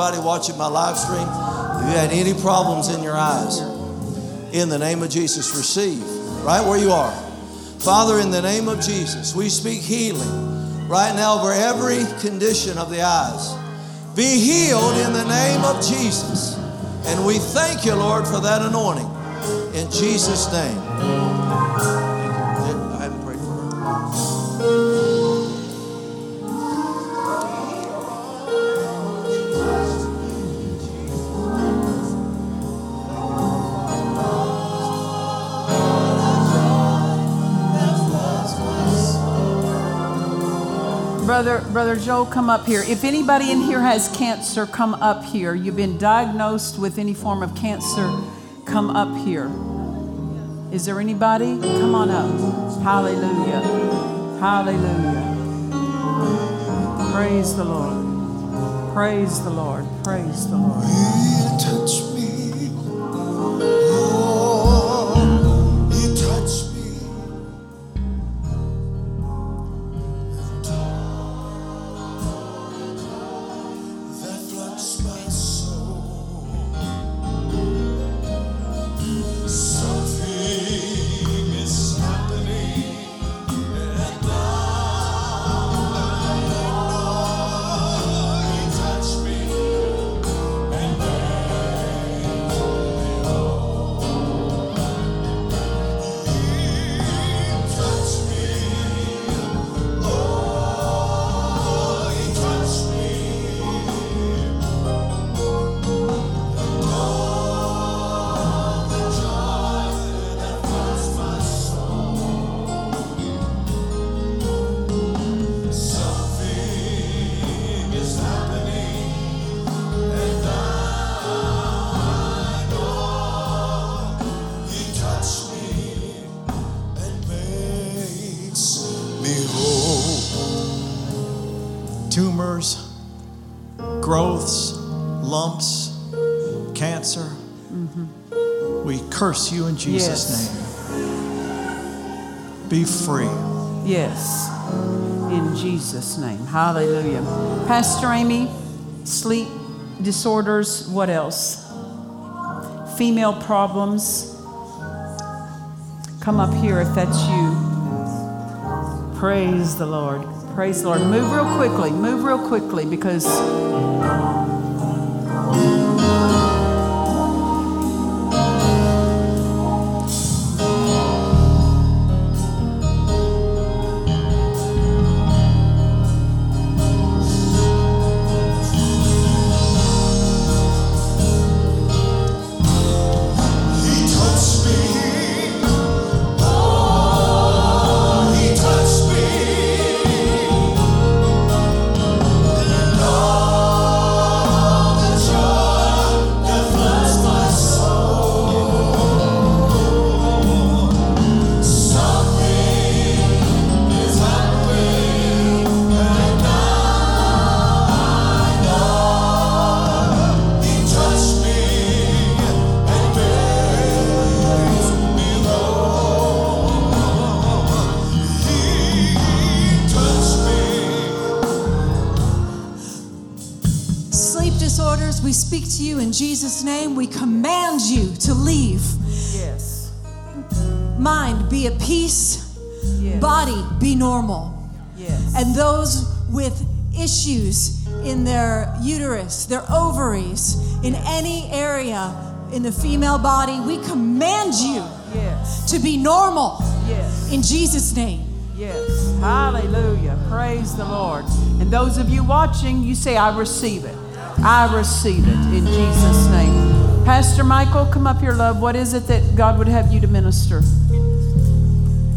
Everybody watching my live stream. If you had any problems in your eyes, in the name of Jesus, receive right where you are. Father, in the name of Jesus, we speak healing right now over every condition of the eyes. Be healed in the name of Jesus. And we thank you, Lord, for that anointing. In Jesus' name. Brother, Brother Joe, come up here. If anybody in here has cancer, come up here. You've been diagnosed with any form of cancer, come up here. Is there anybody? Come on up. Hallelujah. Hallelujah. Praise the Lord. Praise the Lord. Praise the Lord. Curse you in Jesus' Yes. name. Be free. Yes. In Jesus' name. Hallelujah. Pastor Amy, sleep disorders, what else? Female problems. Come up here if that's you. Praise the Lord. Praise the Lord. Move real quickly. Move real quickly because uterus, their ovaries, in any area in the female body, we command you Yes. to be normal Yes. in Jesus' name. Yes. Hallelujah. Praise the Lord. And those of you watching, you say, I receive it. I receive it in Jesus' name. Pastor Michael, come up here, love. What is it that God would have you to minister?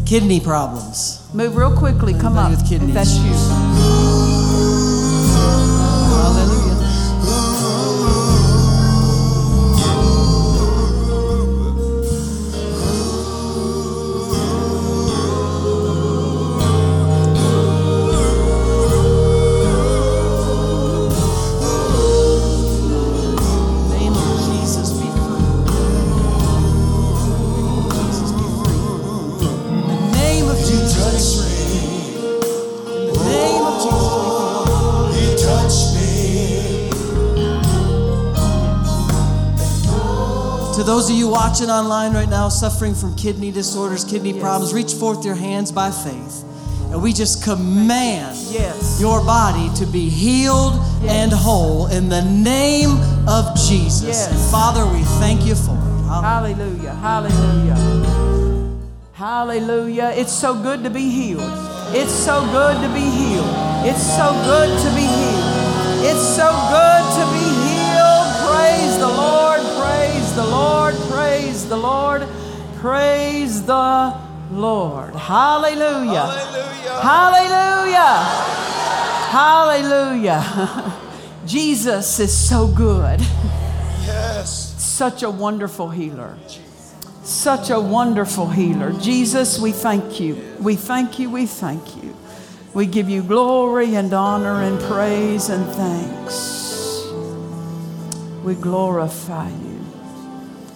Kidney problems. Move real quickly. Come up. Anybody with If kidneys? that's you. Watching online right now, suffering from kidney disorders, kidney problems, reach forth your hands by faith And we just command Yes. your body to be healed and whole in the name of Jesus. Yes. And Father, we thank you for it. Hallelujah. Hallelujah. Hallelujah. Hallelujah. It's so good to be healed. It's so good to be healed. It's so good to be healed. It's so good Praise the Lord. Praise the Lord. Praise the Lord. Hallelujah. Hallelujah. Hallelujah. [laughs] Jesus is so good. Yes. Such a wonderful healer. Such a wonderful healer. Jesus, we thank you. We thank you. We thank you. We give you glory and honor and praise and thanks. We glorify you.